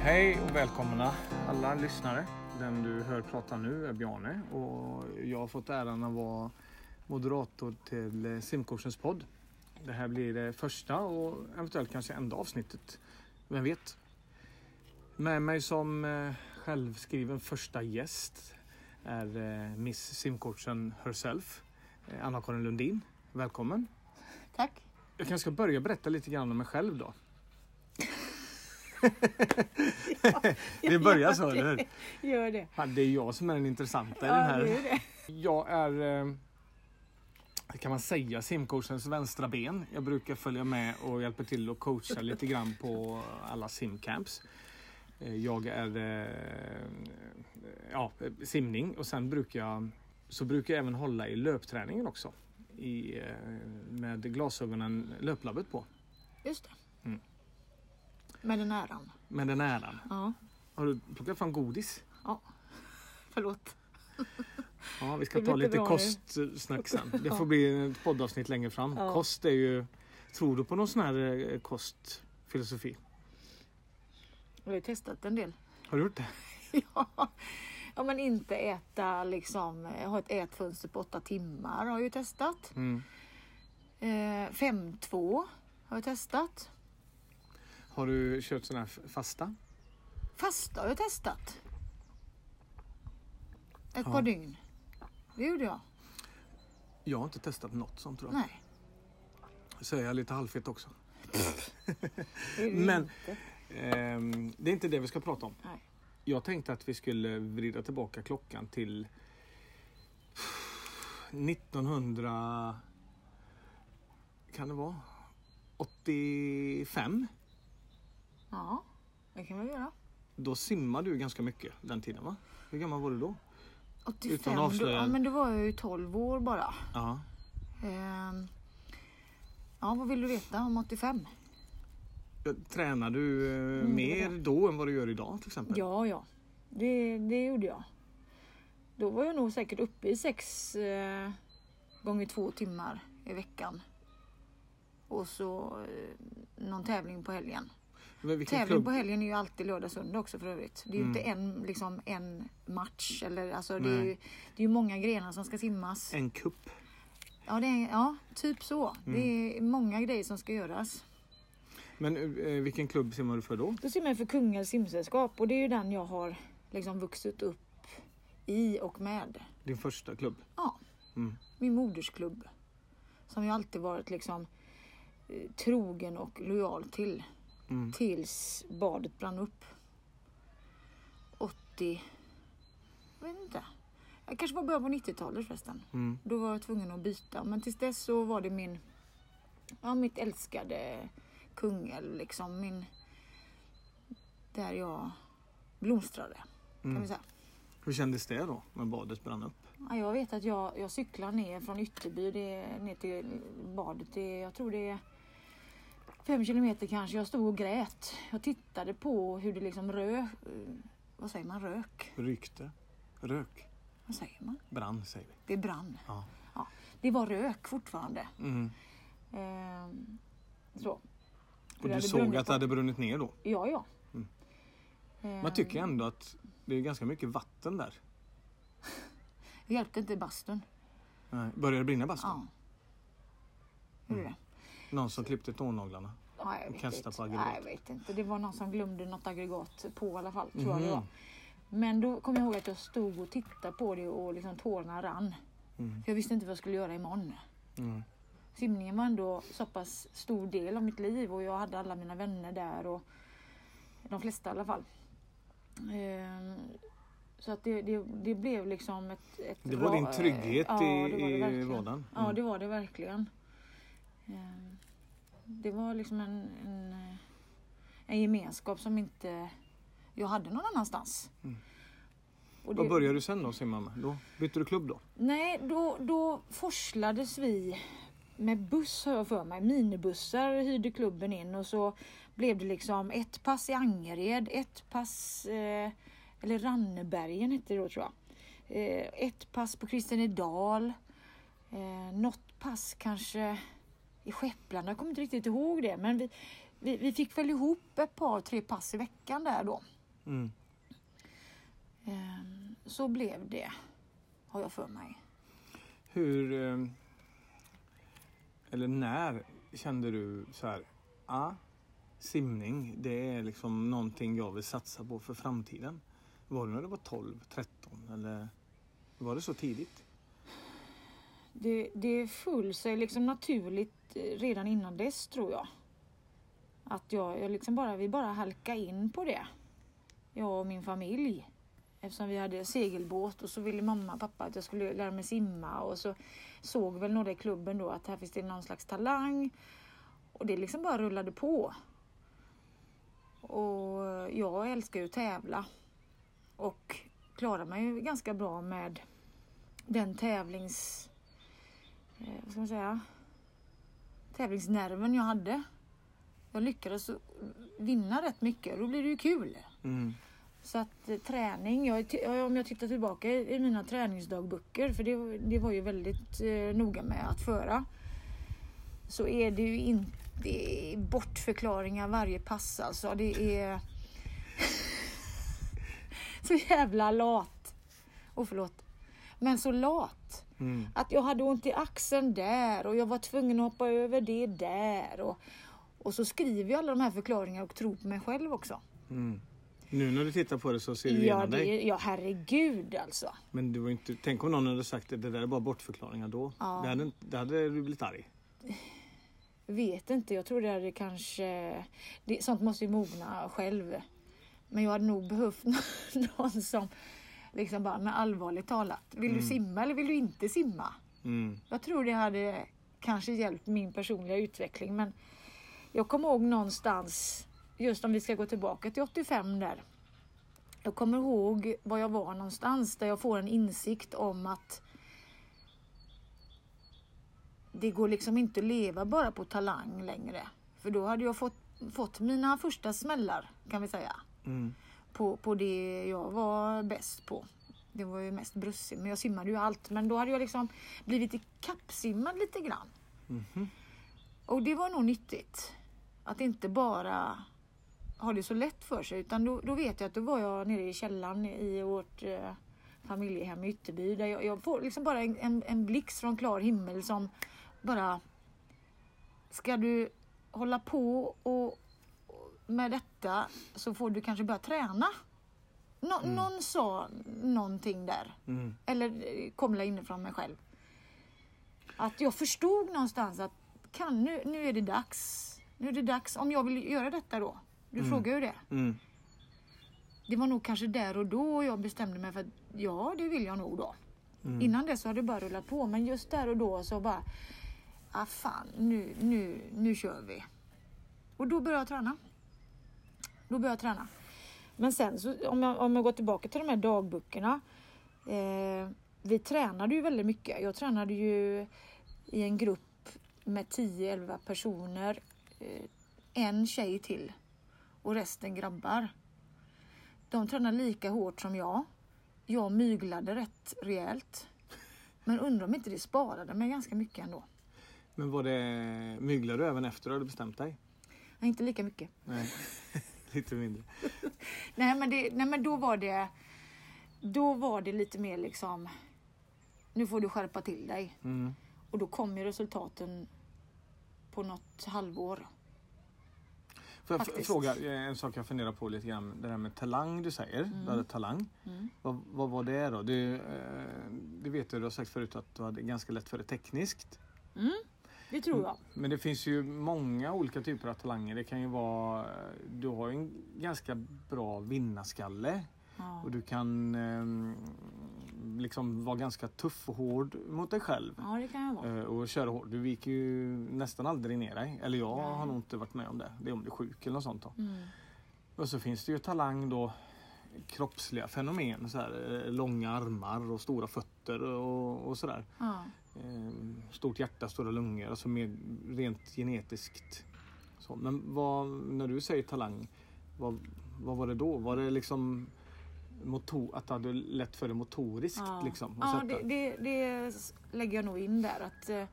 Hej och välkomna alla lyssnare. Den du hör prata nu är Bjarne och jag har fått äran att vara moderator till eh, Simcoachens podd. Det här blir det första och eventuellt kanske enda avsnittet. Vem vet? Med mig som eh, självskriven första gäst är eh, Miss Simcoachen herself, Anna-Karin Lundin. Välkommen! Tack. Jag kanske ska börja berätta lite grann om mig själv då. Det börjar så, eller hur? Gör det. Ja, det är jag som är den intressanta i Ja, den här. det är det. Jag är, eh, kan man säga, simcoachens vänstra ben. Jag brukar följa med och hjälpa till och coacha lite grann på alla simcamps. Eh, Jag är eh, ja, simning och sen brukar jag, så brukar jag även hålla i löpträningen också. I, med glasögonen Löplabbet på. Just det. Mm. Med den äran. Med den äran. Ja. Har du plockat fram godis? ja. Förlåt. Ja, vi ska ta lite kostsnack sen. Det får bli ett poddavsnitt längre fram. Ja. Kost är ju... Tror du på någon sån här eh, kostfilosofi? Jag har ju testat en del. Har du gjort det? Ja. ja, men inte äta liksom, ha ett ätfönster på åtta timmar har jag ju testat. Mm. Eh, 5-2 har jag testat. Har du kört sån här fasta? Fasta har jag testat. Ett Ja. par dygn. Det gjorde jag. Jag har inte testat något sånt tror jag. Nej. Så är jag lite halvfet också. Men-. Ehm, det är inte det vi ska prata om. Nej. Jag tänkte att vi skulle vrida tillbaka klockan till 1900... Kan det vara? 85? Ja, det kan vi göra. Då simmade du ganska mycket den tiden va? Hur gammal var du då? 85, Utan att då, avslöja. ja, men då var jag ju 12 år bara. Ja. Ehm, ja, vad vill du veta om 85? Tränar du eh, Mm, mer då än vad du gör idag till exempel? Ja, ja. Det, det gjorde jag. Då var jag nog säkert uppe i sex eh, gånger två timmar i veckan. Och så eh, någon tävling på helgen. Tävling klubb? på helgen är ju alltid lördag söndag också för övrigt. Det är ju Mm. inte en, liksom, en match. Eller, alltså, det, är ju, det är ju många grenar som ska simmas. En kupp. Ja, det är, ja typ så. Det Mm. är många grejer som ska göras. Men eh, vilken klubb simmar du för då? Då simmar jag för Kungälvs simsällskap och det är ju den jag har liksom vuxit upp i och med. Din första klubb? Ja, Mm. min modersklubb. Som jag alltid varit liksom eh, trogen och lojal till. Mm. Tills badet brann upp. 80... Jag vet inte. Jag kanske var början på 90-talet förresten. Mm. Då var jag tvungen att byta. Men tills dess så var det min... Ja, mitt älskade Kungälv liksom. Min... Där jag blomstrade. Kan Mm. vi säga. Hur kändes det då när badet brann upp? Ja, jag vet att jag, jag cyklar ner från Ytterby det ner till badet. Det jag tror det är fem kilometer kanske. Jag stod och grät. Jag tittade på hur det liksom rök. Vad säger man? Rök? Rykte? Rök? Vad säger man? Brann säger vi. Det brann. Ja. Det var rök fortfarande. Mm. Ehm, så. Och du såg att det hade brunnit ner då? Ja, ja. Mm. Ehm, Man tycker ändå att det är ganska mycket vatten där. Det hjälpte inte bastun. Nej. Började det brinna bastun? Ja. Gjorde Mm. det? Någon som klippte tånaglarna? Ja, jag vet, Kasta inte. på aggregat. Nej, jag vet inte. Det var någon som glömde något aggregat på i alla fall. Tror jag det Mhm. var. Men då kom jag ihåg att jag stod och tittade på det och liksom tårarna rann. Mm. För jag visste inte vad jag skulle göra imorgon. Mm. Simningen var ändå så pass stor del av mitt liv och jag hade alla mina vänner där. och De flesta i alla fall. Ehm, Så att det, det, det blev liksom ett... ett Det var din ra- trygghet ja, i, det var det i vardagen? Ja, Mm. det var det verkligen. Ehm, Det var liksom en, en, en gemenskap som inte jag hade någon annanstans. Mm. Och Vad det- började du sen då simma med? Då bytte du klubb då? Nej, då, då forslades vi med buss har jag för mig. Minibussar hyrde klubben in och så blev det liksom ett pass i Angered, ett pass, eh, eller Rannebergen hette det då tror jag. Eh, ett pass på Kristianedal. Eh, något pass kanske i Skepplanda, jag kommer inte riktigt ihåg det. Men vi, vi, vi fick väl ihop ett par, tre pass i veckan där då. Mm. Ehm, Så blev det, har jag för mig. Hur, eh, eller när kände du så här, ah, simning, det är liksom någonting jag vill satsa på för framtiden? Var det när du var 12, 13 eller var det så tidigt? Det, det föll sig liksom naturligt eh, redan innan dess tror jag. Att jag, jag liksom bara, vi bara halka in på det. Jag och min familj. Eftersom vi hade segelbåt och så ville mamma och pappa att jag skulle lära mig simma och så såg väl några i klubben då att här finns det någon slags talang. Och det liksom bara rullade på. Och jag älskar ju att tävla. Och klarar mig ju ganska bra med den tävlings... Eh, vad ska man säga? Tävlingsnerven jag hade. Jag lyckades vinna rätt mycket och då blir det ju kul. Mm. Så att eh, träning, jag, om jag tittar tillbaka i mina träningsdagböcker, för det, det var ju väldigt eh, noga med att föra, så är det ju inte bortförklaringar varje pass alltså. Det är så jävla lat. Och förlåt. Men så lat. Mm. Att jag hade ont i axeln där och jag var tvungen att hoppa över det där. Och, och så skriver jag alla de här förklaringarna och tror på mig själv också. Mm. Nu när du tittar på det så ser du Ja, igenom dig. ja herregud alltså. Men du var inte, tänk om någon hade sagt att det där är bara bortförklaringar då. Ja. Det, hade, det hade du blivit arg. Vet inte, jag tror det hade kanske... Det, sånt måste ju mogna själv. Men jag hade nog behövt någon som liksom bara, med allvarligt talat. Vill du simma eller vill du inte simma? Mm. Jag tror det hade kanske hjälpt min personliga utveckling. Men jag kommer ihåg någonstans, just om vi ska gå tillbaka till 85 där. Jag kommer ihåg var jag var någonstans där jag får en insikt om att det går liksom inte att leva bara på talang längre. För då hade jag fått, fått mina första smällar kan vi säga. Mm. På, på det jag var bäst på. Det var ju mest brussim, men jag simmade ju allt. Men då hade jag liksom blivit ikappsimmad lite grann. Mhm. Och det var nog nyttigt. Att inte bara ha det så lätt för sig. Utan då, då vet jag att då var jag nere i källaren i vårt eh, familjehem i Ytterby. Där jag, jag får liksom bara en, en, en blixt från klar himmel som bara... Ska du hålla på och, och med detta så får du kanske börja träna. Nå, Någon sa någonting där. Mm. Eller eh, kom la inifrån mig själv. Att jag förstod någonstans att kan, nu, nu är det dags. Nu är det dags. Om jag vill göra detta då. Du frågar ju det. Mm. Det var nog kanske där och då jag bestämde mig för att ja, det vill jag nog då. Mm. Innan dess så hade det bara rullat på. Men just där och då så bara, ah fan, nu, nu, nu kör vi. Och då började jag träna. Då började jag träna. Men sen så, om jag, om jag går tillbaka till de här dagböckerna. Eh, vi tränade ju väldigt mycket. Jag tränade ju i en grupp med 10-11 personer. Eh, en tjej till och resten grabbar. De tränade lika hårt som jag. Jag myglade rätt rejält. Men undrar om inte det sparade mig ganska mycket ändå. Men var det, myglade du även efter du hade bestämt dig? Nej, inte lika mycket. Nej, lite mindre. Nej men, det, nej men då var det Då var det lite mer liksom Nu får du skärpa till dig. Mm. Och då kom ju resultaten på något halvår. Får jag Faktiskt. fråga eh, en sak jag funderar på lite grann. Det där med talang du säger. Du hade talang. Mm. Vad, vad var det då? Du, eh, det vet du, du har sagt förut att du hade ganska lätt för det tekniskt. Det tror jag. Men det finns ju många olika typer av talanger. Det kan ju vara, du har ju en ganska bra vinnarskalle. Ja. Och du kan eh, liksom vara ganska tuff och hård mot dig själv. ja, det kan jag vara. Eh, och köra hårt. Du viker ju nästan aldrig ner dig. Eller jag Nej. har nog inte varit med om det. Det är om du är sjuk eller något sånt. Mm. Och så finns det ju talang då kroppsliga fenomen. Så här, eh, långa armar och stora fötter och, och sådär. Ja. Eh, stort hjärta, stora lungor. Alltså mer rent genetiskt. Så. Men vad, när du säger talang, vad, vad var det då? Var det liksom motor, att du hade lätt för det motoriskt? Ja, Liksom, ja sätta? det, det, det lägger jag nog in där. Att, eh,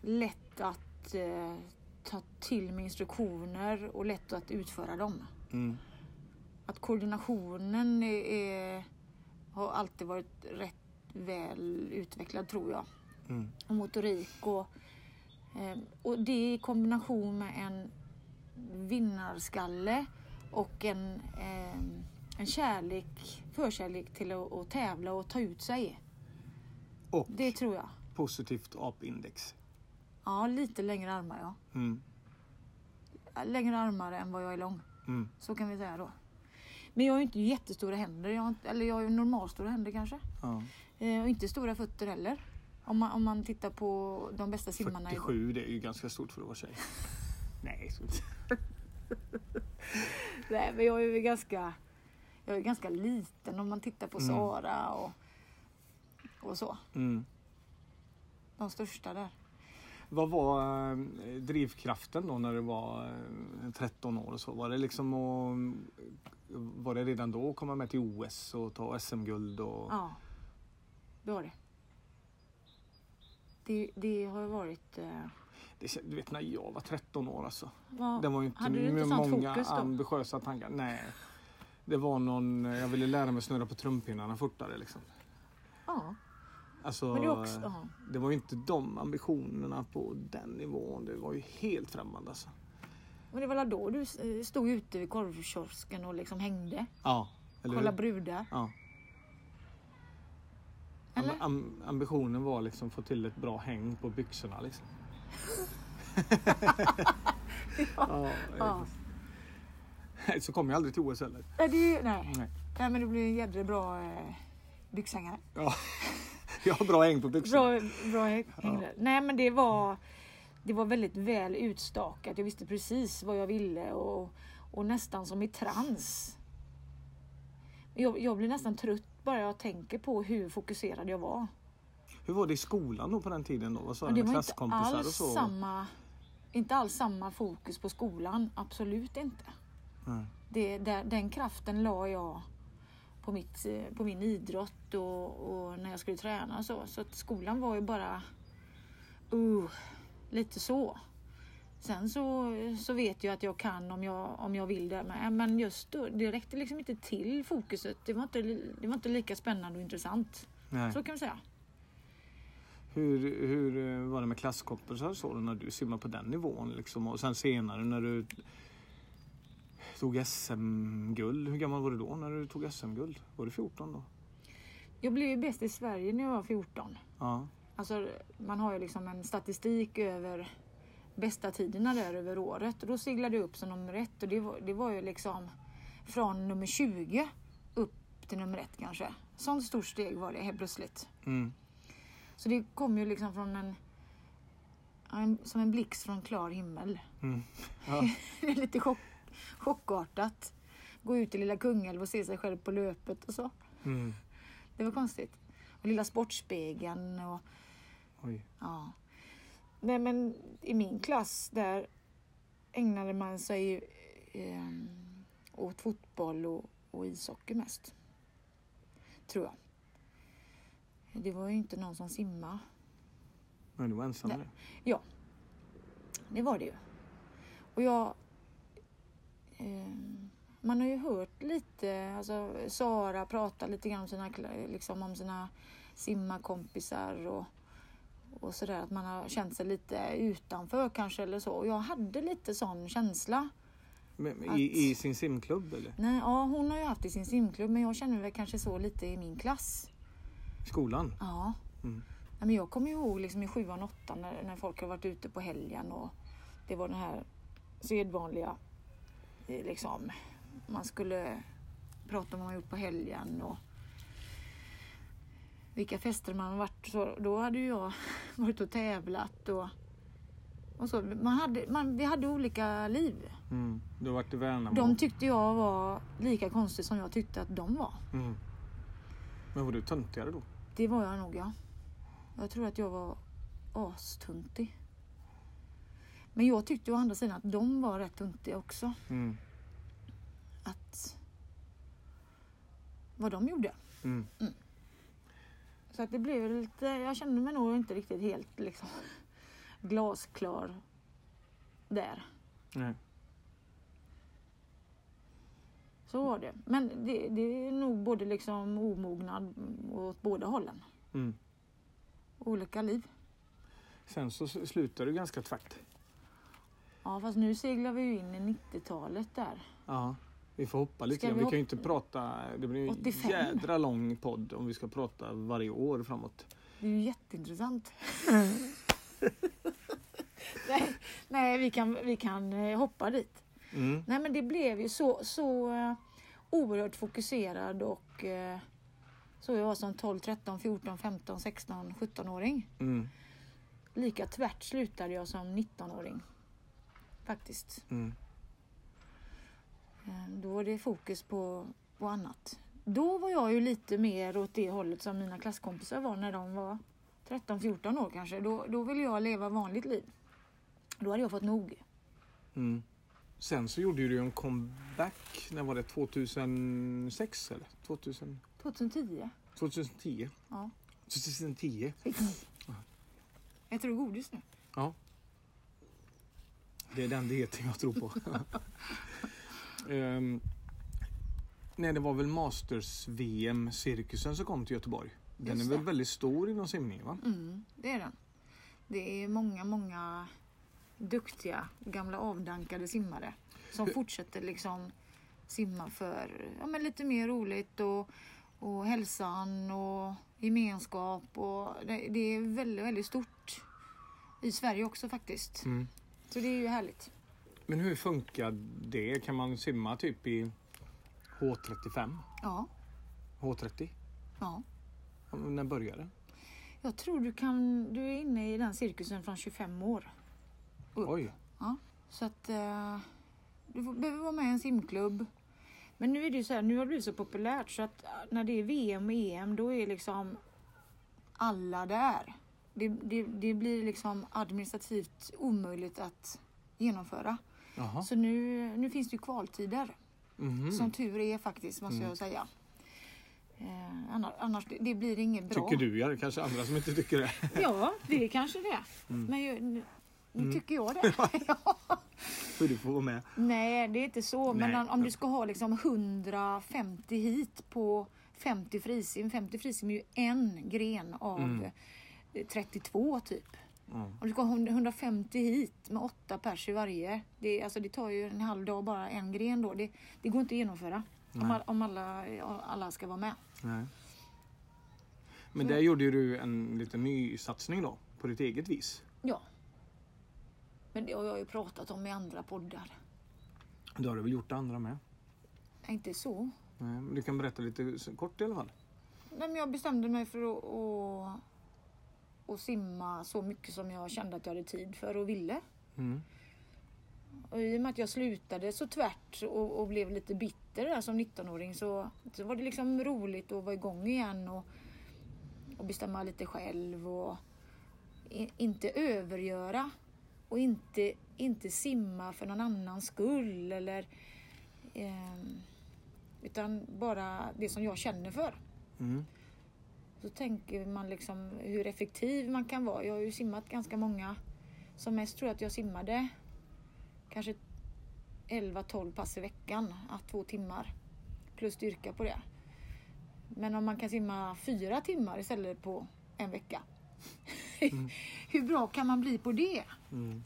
lätt att eh, ta till mig instruktioner och lätt att utföra dem. Mm. Att koordinationen är, är, har alltid varit rätt väl utvecklad tror jag. Mm. Och motorik och, eh, och det i kombination med en vinnarskalle och en, eh, en kärlek, förkärlek till att, att tävla och ta ut sig. Och Det tror jag. positivt apindex. Ja, lite längre armar ja. Mm. Längre armar än vad jag är lång. Mm. Så kan vi säga då. Men jag har ju inte jättestora händer. Jag har inte, eller jag har ju normalstora händer kanske. Ja. Eh, och inte stora fötter heller. Om man, om man tittar på de bästa simmarna. i- 47, det är ju ganska stort för att vara tjej. Nej, så. Nej, men jag är ju ganska, jag är ganska liten om man tittar på Mm. Sara och, och så. Mm. De största där. Vad var eh, drivkraften då när du var eh, 13 år och så? Var det liksom att, Var det redan då att komma med till OS och ta SM-guld? Och... Ja, det var det. Det, det har varit... Eh, Det, du vet när jag var 13 år alltså. vad- Det var ju inte hade du inte många fokus då? ambitiösa tankar. Nej. Det var någon, jag ville lära mig snurra på trumpinnarna fortare liksom. Ja, Alltså, men det också... Ja. det var ju inte de ambitionerna på den nivån. Det var ju helt främmande alltså. Men det var då du eh, stod ute vid korvkiosken och liksom hängde? Ja, eller Kolla brudar? Ja. Am, am, ambitionen var liksom få till ett bra häng på byxorna liksom. ja. Ja. ja. Så kom jag aldrig till OS heller. Nej, det, nej. Nej. nej, men det blir en jädra bra eh, byxhängare. Ja. Jag har bra häng på byxorna. Bra, bra häng där. Nej, men det var, det var väldigt väl utstakat. Jag visste precis vad jag ville och, och nästan som i trans. Jag, jag blir nästan trött bara jag tänker på hur fokuserad jag var. Hur var det i skolan då på den tiden? Då? Vad sa det var inte alls samma inte alls samma fokus på skolan. Absolut inte. Nej. Det, där, den kraften la jag på, mitt, på min idrott och, och när jag skulle träna och så. Så att skolan var ju bara uh, lite så. Sen så, så vet jag att jag kan om jag, om jag vill det med. Men just då, det räckte liksom inte till fokuset. Det var inte, det var inte lika spännande och intressant. Nej. Så kan vi säga. Hur, hur eh, var det med klasskompisar så när du simmade på den nivån? Liksom? Och sen senare när du tog SM-guld. Hur gammal var du då när du tog SM-guld? Var du 14 då? Jag blev ju bäst i Sverige när jag var 14. Ja. Alltså, man har ju liksom en statistik över bästa tiderna där över året. Och då seglade jag upp som nummer ett och det var, det var ju liksom från nummer 20 upp till nummer ett kanske. Sånt stort steg var det helt plötsligt. Mm. Så det kom ju liksom från en, en som en blixt från klar himmel. Mm. Ja. Det är lite chock, chockartat. Gå ut i lilla Kungälv och se sig själv på löpet och så. Mm. Det var konstigt. Och lilla Sportspegeln och Oj. Ja. Nej men i min klass där ägnade man sig eh, åt fotboll och, och ishockey mest. Tror jag. Det var ju inte någon som simmade. Men du var ensam Nej. Ja, det var det ju. Och jag... Eh, man har ju hört lite, alltså Sara prata lite grann om sina, liksom om sina simmarkompisar och, och sådär. Att man har känt sig lite utanför kanske eller så. Och jag hade lite sån känsla. Men, Att- i, I sin simklubb eller? Nej, ja, hon har ju haft i sin simklubb men jag känner väl kanske så lite i min klass. Skolan? Ja. Mm. Nej, men jag kommer ihåg liksom i sjuan, åttan när, när folk har varit ute på helgen och det var den här sedvanliga eh, liksom man skulle prata om vad man gjort på helgen och vilka fester man har varit så då hade jag varit och tävlat och, och så. Man hade, man, vi hade olika liv. Mm. Du har varit i Värnamo? De tyckte jag var lika konstig som jag tyckte att de var. Mm. Men var du töntigare då? Det var jag nog ja. Jag tror att jag var astuntig. Men jag tyckte å andra sidan att de var rätt tuntiga också. Mm. Att vad de gjorde. Mm. Så att det blev lite, jag kände mig nog inte riktigt helt liksom glasklar där. Nej. Så var det. Men det, det är nog både liksom omognad åt båda hållen. Mm. Olika liv. Sen så slutar du ganska tvärt. Ja fast nu seglar vi ju in i 90-talet där. Ja. Vi får hoppa lite grann. vi Vi kan ju inte prata. Det blir en 85? jädra lång podd om vi ska prata varje år framåt. Det är ju jätteintressant. nej, nej vi, kan, vi kan eh, hoppa dit. Mm. Nej men det blev ju så, så eh, oerhört fokuserad och eh, så jag var som 12, 13, 14, 15, 16, 17-åring. Mm. Lika tvärt slutade jag som 19-åring. Faktiskt. Mm. Eh, Då var det fokus på, på annat. Då var jag ju lite mer åt det hållet som mina klasskompisar var när de var 13-14 år kanske. Då, då ville jag leva vanligt liv. Då hade jag fått nog. Mm. Sen så gjorde du en comeback. När var det? 2006 eller? 2000, 2010. 2010? Ja. 2010? Äter du godis nu? Ja. Det är den dieten jag tror på. um, nej, det var väl Masters-VM-cirkusen som kom till Göteborg. Den Just är väl det. väldigt stor inom simning va? Mm, det är den. Det är många, många duktiga gamla avdankade simmare som Hur- fortsätter liksom simma för ja, men lite mer roligt och, och hälsan och gemenskap. Och det, det är väldigt, väldigt stort i Sverige också faktiskt. Mm. Så det är ju härligt. Men hur funkar det? Kan man simma typ i H35? Ja, H30? ja. När börjar det? Jag tror du kan, du är inne i den cirkusen från 25 år. Upp. Oj. Så att eh, du får, behöver vara med i en simklubb. Men nu är det ju så här, nu har det blivit så populärt så att eh, när det är VM och EM då är liksom alla där. Det, det, det blir liksom administrativt omöjligt att genomföra. Jaha. Så nu, nu finns det ju kvaltider. Mhm. Som tur är faktiskt måste Mm. jag säga. Eh, annars, annars det, det blir inget bra. Tycker du ja, det kanske andra som inte tycker det. Ja, det är kanske det. Mm. Men ju, nu, nu Mm. tycker jag det. För du får vara med. Nej, det är inte så. Men Nej. om, om du ska ha liksom 150 hit på 50 frisim. 50 frisim är ju en gren av Mm. eh, 32 typ. Ja. Om du ska ha 150 hit med åtta pers i varje. Det, alltså det tar ju en halv dag bara en gren då. Det, det går inte att genomföra. Om, Nej. all, om alla, alla ska vara med. Nej. Men Så- där gjorde du en liten ny satsning då, på ditt eget vis. Ja. Men det har jag ju pratat om i andra poddar. Det har du väl gjort det andra med? Inte så. Nej, men du kan berätta lite kort i alla fall. Nej, men jag bestämde mig för att, att simma så mycket som jag kände att jag hade tid för och ville. Mm. Och I och med att jag slutade så tvärt och, och blev lite bitter där som 19-åring så, så var det liksom roligt att vara igång igen och, och bestämma lite själv och i, inte övergöra och inte, inte simma för någon annans skull eller ehm, utan bara det som jag känner för. Mm. Så tänker man liksom hur effektiv man kan vara. Jag har ju simmat ganska många. Som mest tror jag att jag simmade kanske 11-12 pass i veckan, två timmar. Plus styrka på det. Men om man kan simma fyra timmar istället på en vecka. hur bra kan man bli på det? Mm.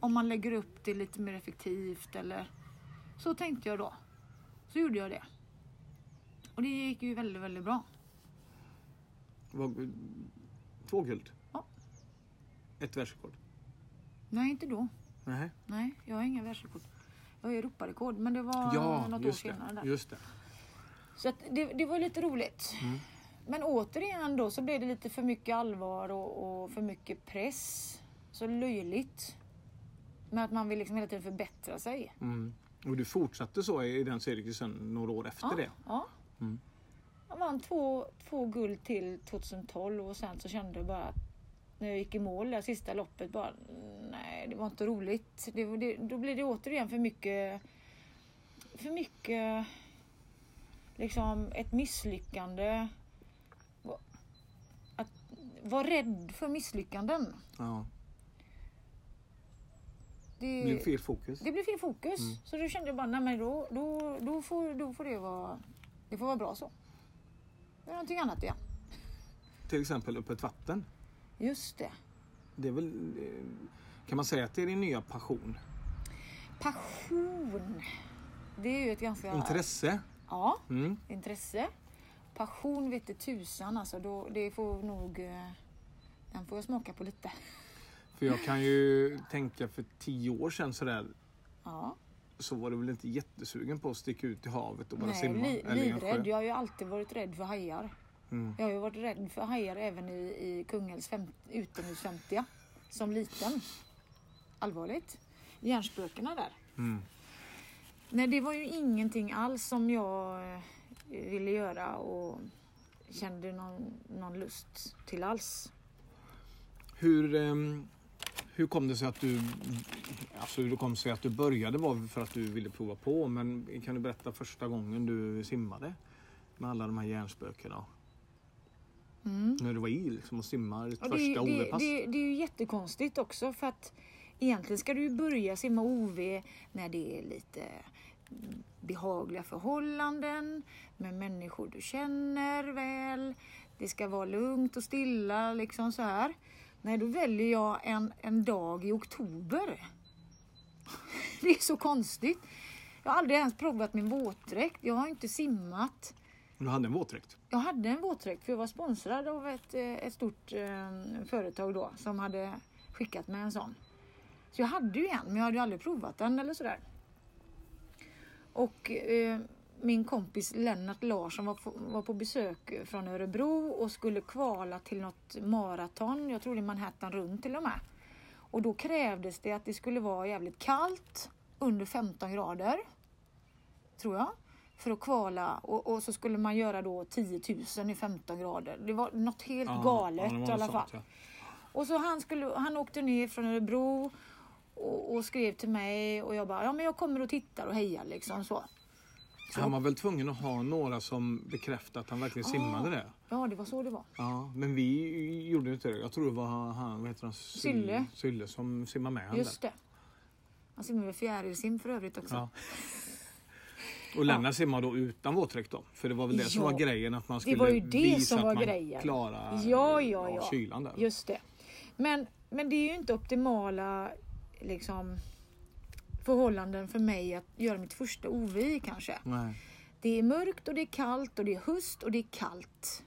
Om man lägger upp det lite mer effektivt eller så tänkte jag då. Så gjorde jag det. Och det gick ju väldigt, väldigt bra. Två guld? Ja. Ett världsrekord? Nej, inte då. Nej. Nej, jag har inga världsrekord. Jag har Europarekord, men det var Ja, något år senare. Där. Just det. Så att det, det var lite roligt. Mm. Men återigen då så blev det lite för mycket allvar och, och för mycket press. Så löjligt. Med att man vill liksom hela tiden förbättra sig. Mm. Och du fortsatte så i den cirkusen några år efter ja, det? Ja. Mm. Jag vann två, två guld till 2012 och sen så kände jag bara att när jag gick i mål det sista loppet bara nej det var inte roligt. Det, det, då blir det återigen för mycket för mycket liksom ett misslyckande. Att vara rädd för misslyckanden. Ja. Det blir fel fokus. Det blir fel fokus. Mm. Så då kände jag bara, nej men då, då, då, får, då får det vara, det får vara bra så. Det är någonting annat igen. Till exempel öppet vatten. Just det. Det är väl, kan man säga att det är din nya passion? Passion. Det är ju ett ganska... Intresse. Ja, mm. intresse. Passion vete tusan alltså. Då, det får nog... Eh, den får jag smaka på lite. För jag kan ju tänka för tio år sedan sådär. Ja. Så var du väl inte jättesugen på att sticka ut i havet och bara Nej, simma? Nej, li livrädd. Jag har ju alltid varit rädd för hajar. Mm. Jag har ju varit rädd för hajar även i, i Kungälvs utomhus 50 som liten. Allvarligt. Järnspökena där. Mm. Nej, det var ju ingenting alls som jag eh, ville göra och kände någon, någon lust till alls. Hur, um, hur kom det sig att du alltså hur det kom sig att du började var för att du ville prova på men kan du berätta första gången du simmade med alla de här hjärnspökena? Mm. När du var i liksom och simmade ditt ja, första OV-pass? Det, det, det, är ju jättekonstigt också för att egentligen ska du börja simma OV när det är lite behagliga förhållanden med människor du känner väl. Det ska vara lugnt och stilla liksom så här. Nej, då väljer jag en, en dag i oktober. Det är så konstigt. Jag har aldrig ens provat min våtdräkt. Jag har inte simmat. Du hade en våtdräkt? Jag hade en våtdräkt för jag var sponsrad av ett, eh, ett stort eh, företag då som hade skickat mig en sån. Så jag hade ju en men jag hade aldrig provat den eller sådär. Och eh, min kompis Lennart Larsson var på, var på besök från Örebro och skulle kvala till något maraton. Jag tror det är Manhattan runt till och med. Och då krävdes det att det skulle vara jävligt kallt, under 15 grader. Tror jag. För att kvala och, och så skulle man göra då 10 000 i 15 grader. Det var något helt ja, galet ja, i alla fall. ja. Och så han, skulle, han åkte ner från Örebro och, och, skrev till mig och jag bara, ja men jag kommer och tittar och hejar liksom så. Så. Han var väl tvungen att ha några som bekräftade att han verkligen ah, simmade det? Ja, det var så det var. Ja, men vi gjorde inte det. Jag tror det var han, vad heter han? Sylle. Sylle som simmade med Just det. Han simmade med fjärilsim för övrigt också. Ja. Och Lennart ja. simmade då utan våtdräkt då? För det var väl det ja. som var grejen att man skulle det var ju det visa som var att man grejen. klarar ja, ja, ja. kylan där. Just det. Men, men det är ju inte optimala liksom, förhållanden för mig att göra mitt första OVI kanske. Nej. Det är mörkt och det är kallt och det är höst och det är kallt.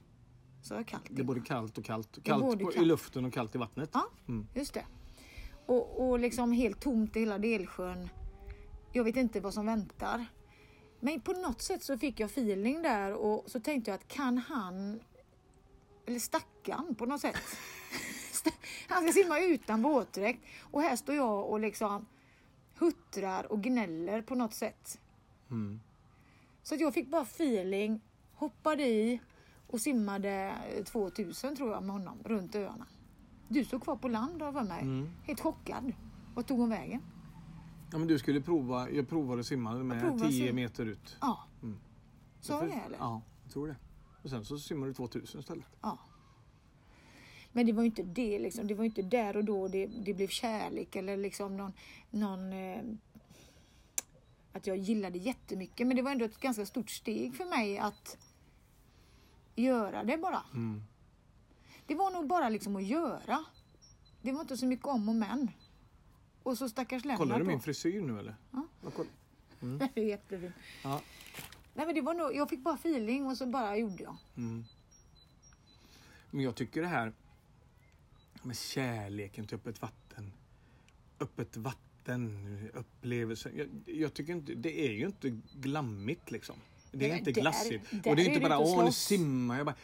Så är kallt. Det är både kallt och kallt. Kallt, kallt. i luften och kallt i vattnet. Ja, mm. just det. Och, och liksom helt tomt i hela Delsjön. Jag vet inte vad som väntar. Men på något sätt så fick jag feeling där och så tänkte jag att kan han, eller stackarn på något sätt. han ska simma utan våtdräkt och här står jag och liksom huttrar och gnäller på något sätt. Mm. Så att jag fick bara feeling, hoppade i och simmade 2000 tror jag med honom runt öarna. Du stod kvar på land av mig, mm. helt chockad. Vart tog hon vägen? Ja men du skulle prova, jag provade att simma med 10 meter ut. Ja. Mm. Så var det eller? Ja, jag tror det. Och sen så simmade du 2000 istället. Ja. Men det var ju inte det liksom. Det var inte där och då det, det blev kärlek eller liksom någon, någon eh, att jag gillade jättemycket. Men det var ändå ett ganska stort steg för mig att göra det bara. Mm. Det var nog bara liksom att göra. Det var inte så mycket om och men. Och så stackars Lennart. Kollar du min frisyr nu eller? Ja. Mm. det är jättefint. Ja. Nej, men det var nog, jag fick bara feeling och så bara gjorde jag. Mm. Men jag tycker det här med kärleken till öppet vatten. Öppet vatten, upplevelsen. Jag, jag, tycker inte, det är ju inte glammigt liksom. Det är Nej, inte glassigt. Där, och det är inte bara, åh nu simmar jag. Bara,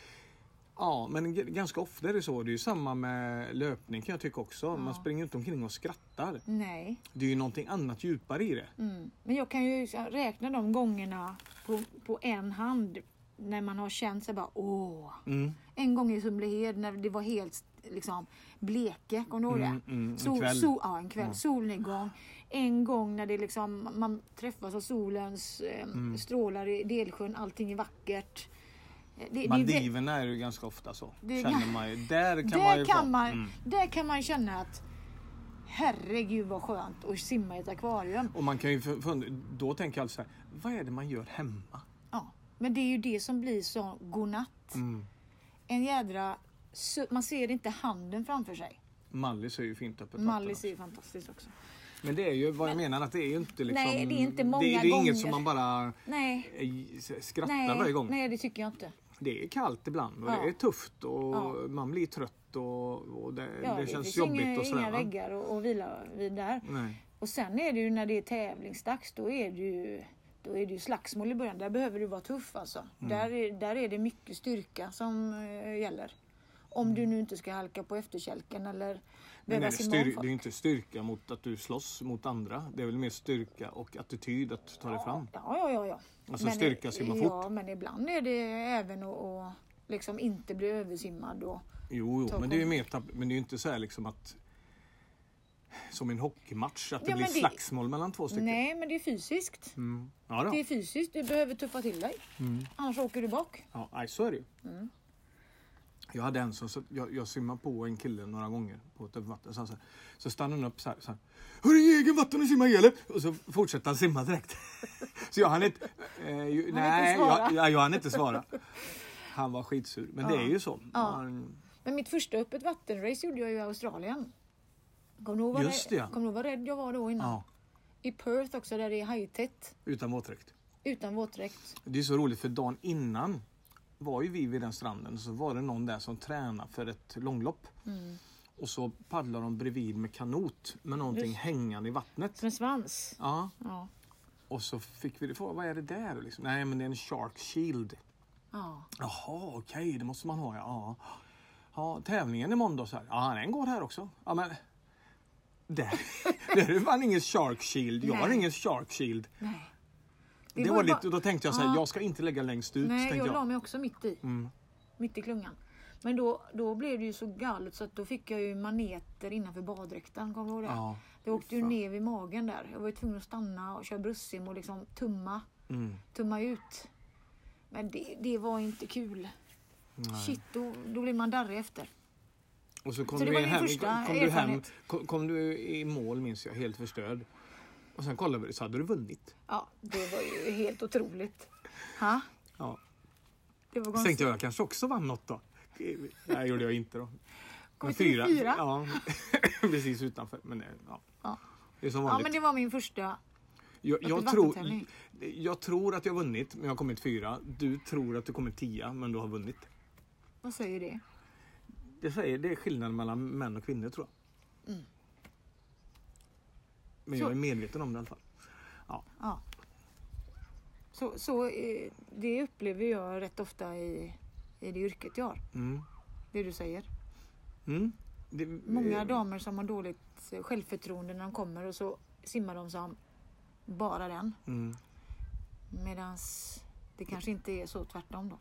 Ja, men ganska ofta är det så. Det är ju samma med löpning kan jag tycka också. Ja. Man springer inte omkring och skrattar. Nej. Det är ju någonting annat djupare i det. Mm. Men jag kan ju räkna de gångerna på, på en hand när man har känt sig bara åh. Mm. En gång i Sumlehed när det var helt liksom bleke, kommer du ihåg det? Mm, mm, en Sol, kväll. Sol, ja, en kväll. Ja. Solnedgång. En gång när det liksom, man träffas av solens eh, mm. strålar i Delsjön, allting är vackert. Det, Maldiverna det, är ju ganska ofta så. Det, känner man, där kan där man ju kan man, mm. Där kan man känna att Herregud vad skönt att simma i ett akvarium. Och man kan ju för- då tänker jag alltså så här, vad är det man gör hemma? Ja. Men det är ju det som blir så godnatt. Mm. En jädra... Man ser inte handen framför sig. Mallis är ju fint öppet Mallis är ju fantastiskt också. Men det är ju vad jag menar att det är ju inte liksom... Nej, det är inte många det, det är gånger. inget som man bara Nej, eh, skrattar nej, varje gång. nej det tycker jag inte. Det är kallt ibland och Ja. det är tufft och Ja. man blir trött och, och det, Ja, det känns jobbigt inga, och sådär. inga väggar att att vila vid där. Nej. Och sen är det ju när det är tävlingsdags, då är det ju, då är det ju slagsmål i början. Där behöver du vara tuff alltså. Mm. Där, är, där är det mycket styrka som eh, gäller. Om du nu inte ska halka på efterkälken eller Mm. Men behöva om det är ju inte styrka mot att du slåss mot andra. Det är väl mer styrka och attityd att ta dig fram. Ja, ja, ja. ja. Alltså styrka, simma fort. Ja, men ibland är det även att, att liksom inte bli översimmad. Och, Jo, jo men det är ju mer men det är ju inte så här liksom att som en hockeymatch att det Ja, blir men det- slagsmål mellan två stycken. nej, men det är fysiskt. Mm. Ja. Det är fysiskt, du behöver tuffa till dig. Mm. Annars åker du bak. Ja, nej, så är det ju. Mm. Jag hade en som, så jag, jag simmade på en kille några gånger på ett vatten. Så, så, så stannade han upp så här. Så här Hörru, ge egen vatten och simma ihjäl Och så fortsatte han simma direkt. så jag hann inte... Eh, ju, nej, svara. jag, jag, hann inte svara. Han var skitsur. Men det Ja. är ju så. Ja. Man, Men mitt första öppet vattenrace gjorde jag ju i Australien. Kommer du ihåg Just det, ja. Ihåg vad rädd jag var då innan? ja, I Perth också där det är hajtätt. utan våtdräkt. Utan våtdräkt. Det är så roligt för dagen innan var ju vi vid den stranden så var det någon där som tränade för ett långlopp. Mm. Och så paddlar de bredvid med kanot med någonting Just. hängande i vattnet. Som en svans. Ja, Ja. och så fick vi det. Vad är det där? Liksom? Nej, men det är en shark shield. ja. Jaha, okej, det måste man ha. Ja. Ja, tävlingen i måndags här. Ja, den går här också. Ja, men där, där är fan ingen shark shield. Jag har Nej. ingen shark shield. Nej. Det, lite, bara- och då tänkte jag så här, Ja. jag ska inte lägga längst ut. Nej, jag jag. la mig också mitt i. Mm. Mitt i klungan. Men då, då blev det ju så galet så att då fick jag ju maneter innanför baddräkten. Kommer du ihåg det? Ja. Det åkte ju ner vid magen där. Jag var ju tvungen att stanna och köra bröstsim och liksom tumma, Mm. tumma ut. Men det, det var inte kul. Nej. Shit, då, då blir man darrig efter. Och så kom Så det du hem, kom, du hem kom, kom du i mål minns jag, helt förstörd. Och sen kollade vi så hade du vunnit. Ja, det var ju helt otroligt. Ha? Ja. Det var Så tänkte jag, jag kanske också vann något då. Nej, gjorde jag inte då. Kom till fyra? Ja, precis utanför. Men det, ja. Ja. det är som Ja, vanligt. men det var min första. jag, jag, tror, jag tror att jag har vunnit, men jag har kommit fyra. Du tror att du kommit tia, men du har vunnit. Vad säger det? Det, säger, det är skillnaden mellan män och kvinnor tror jag. Mm. Men Så- jag är medveten om det i alla fall. Ja. Så, så eh, det upplever jag rätt ofta i, i det yrket jag har. Mm. Det du säger. Mm. Det, Många eh, damer som har dåligt självförtroende när de kommer och så simmar de som bara den. Mm. Medans det kanske inte är så tvärtom då.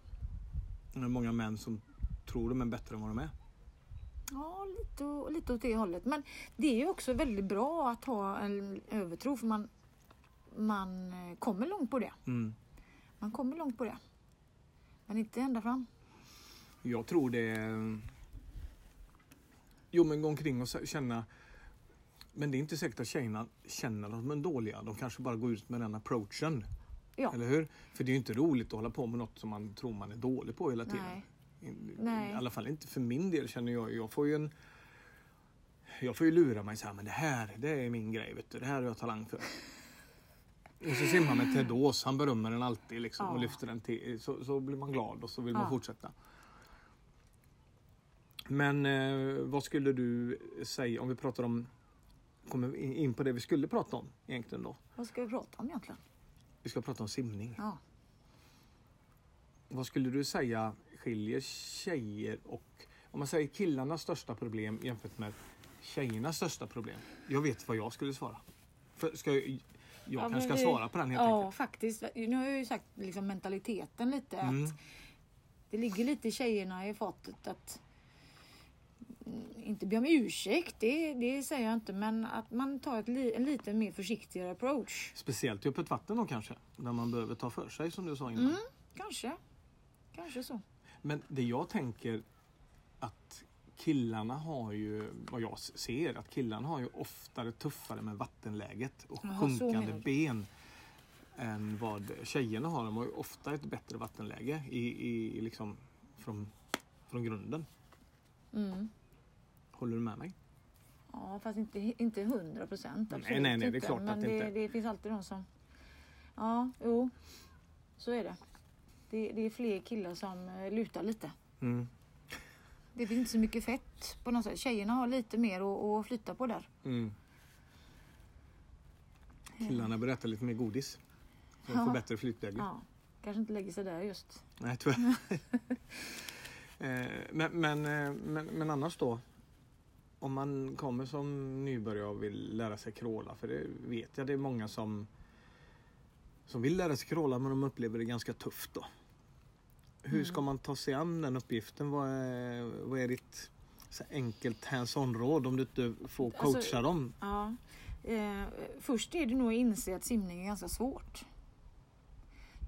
Det är många män som tror de är bättre än vad de är. Ja, lite, lite åt det hållet. Men det är ju också väldigt bra att ha en övertro för man, man eh, kommer långt på det. Mm. Man kommer långt på det. Men inte ända fram. Jag tror det. Jo men gå omkring och känna... Men det är inte säkert att tjejerna känner att de är dåliga. De kanske bara går ut med den approachen. Ja. Eller hur? För det är ju inte roligt att hålla på med något som man tror man är dålig på hela tiden. Nej. Nej. I alla fall inte för min del känner jag. Jag får ju en... Jag får ju lura mig så här, men det här, det är min grej vet du. Det här har jag talang för. Och så simmar med Ted Ås, han berömmer den alltid liksom, och Ja. lyfter den till. Så, så blir man glad och så vill man Ja. fortsätta. Men eh, vad skulle du säga om vi pratar om Kommer in på det vi skulle prata om egentligen då? Vad ska vi prata om egentligen? Vi ska prata om simning. Ja. Vad skulle du säga skiljer tjejer och om man säger killarnas största problem jämfört med tjejernas största problem? Jag vet vad jag skulle svara. För ska jag jag Ja, kanske ska svara på den helt Ja, enkelt. faktiskt. Nu har jag ju sagt liksom mentaliteten lite. Mm. Att det ligger lite i tjejerna i fatet att inte be om ursäkt, det, det säger jag inte, men att man tar ett li, en lite mer försiktigare approach. Speciellt i öppet vatten då kanske. Där man behöver ta för sig som du sa innan. Mm. Kanske. Kanske så. Men det jag tänker att killarna har ju, vad jag ser, att killarna har ju oftare tuffare med vattenläget och Jaha, så sjunkande ben än vad tjejerna har. De har ju ofta ett bättre vattenläge i, i, liksom från, från grunden. Mm. Håller du med mig? Ja, fast inte, inte 100 procent. Nej, nej, nej, det är klart Men att det, inte. det finns alltid de som... Ja, jo. Så är det. Det, det är fler killar som eh, lutar lite. Mm. Det finns inte så mycket fett på något sätt. Tjejerna har lite mer att, flytta på där. Mm. Killarna bör äta lite mer godis. Så de Ja. får bättre flytläge. Ja, kanske inte lägger sig där just. Nej, tyvärr. Eh, men, men, eh, men, men annars då? Om man kommer som nybörjare och vill lära sig crawla, för det vet jag det är många som som vill lära sig crawla men de upplever det ganska tufft då. Hur ska Mm. man ta sig an den uppgiften? Vad är, vad är ditt så enkelt hands-on råd om du inte får coacha Alltså- dem? Ja. Eh, först är det nog att inse att simning är ganska svårt.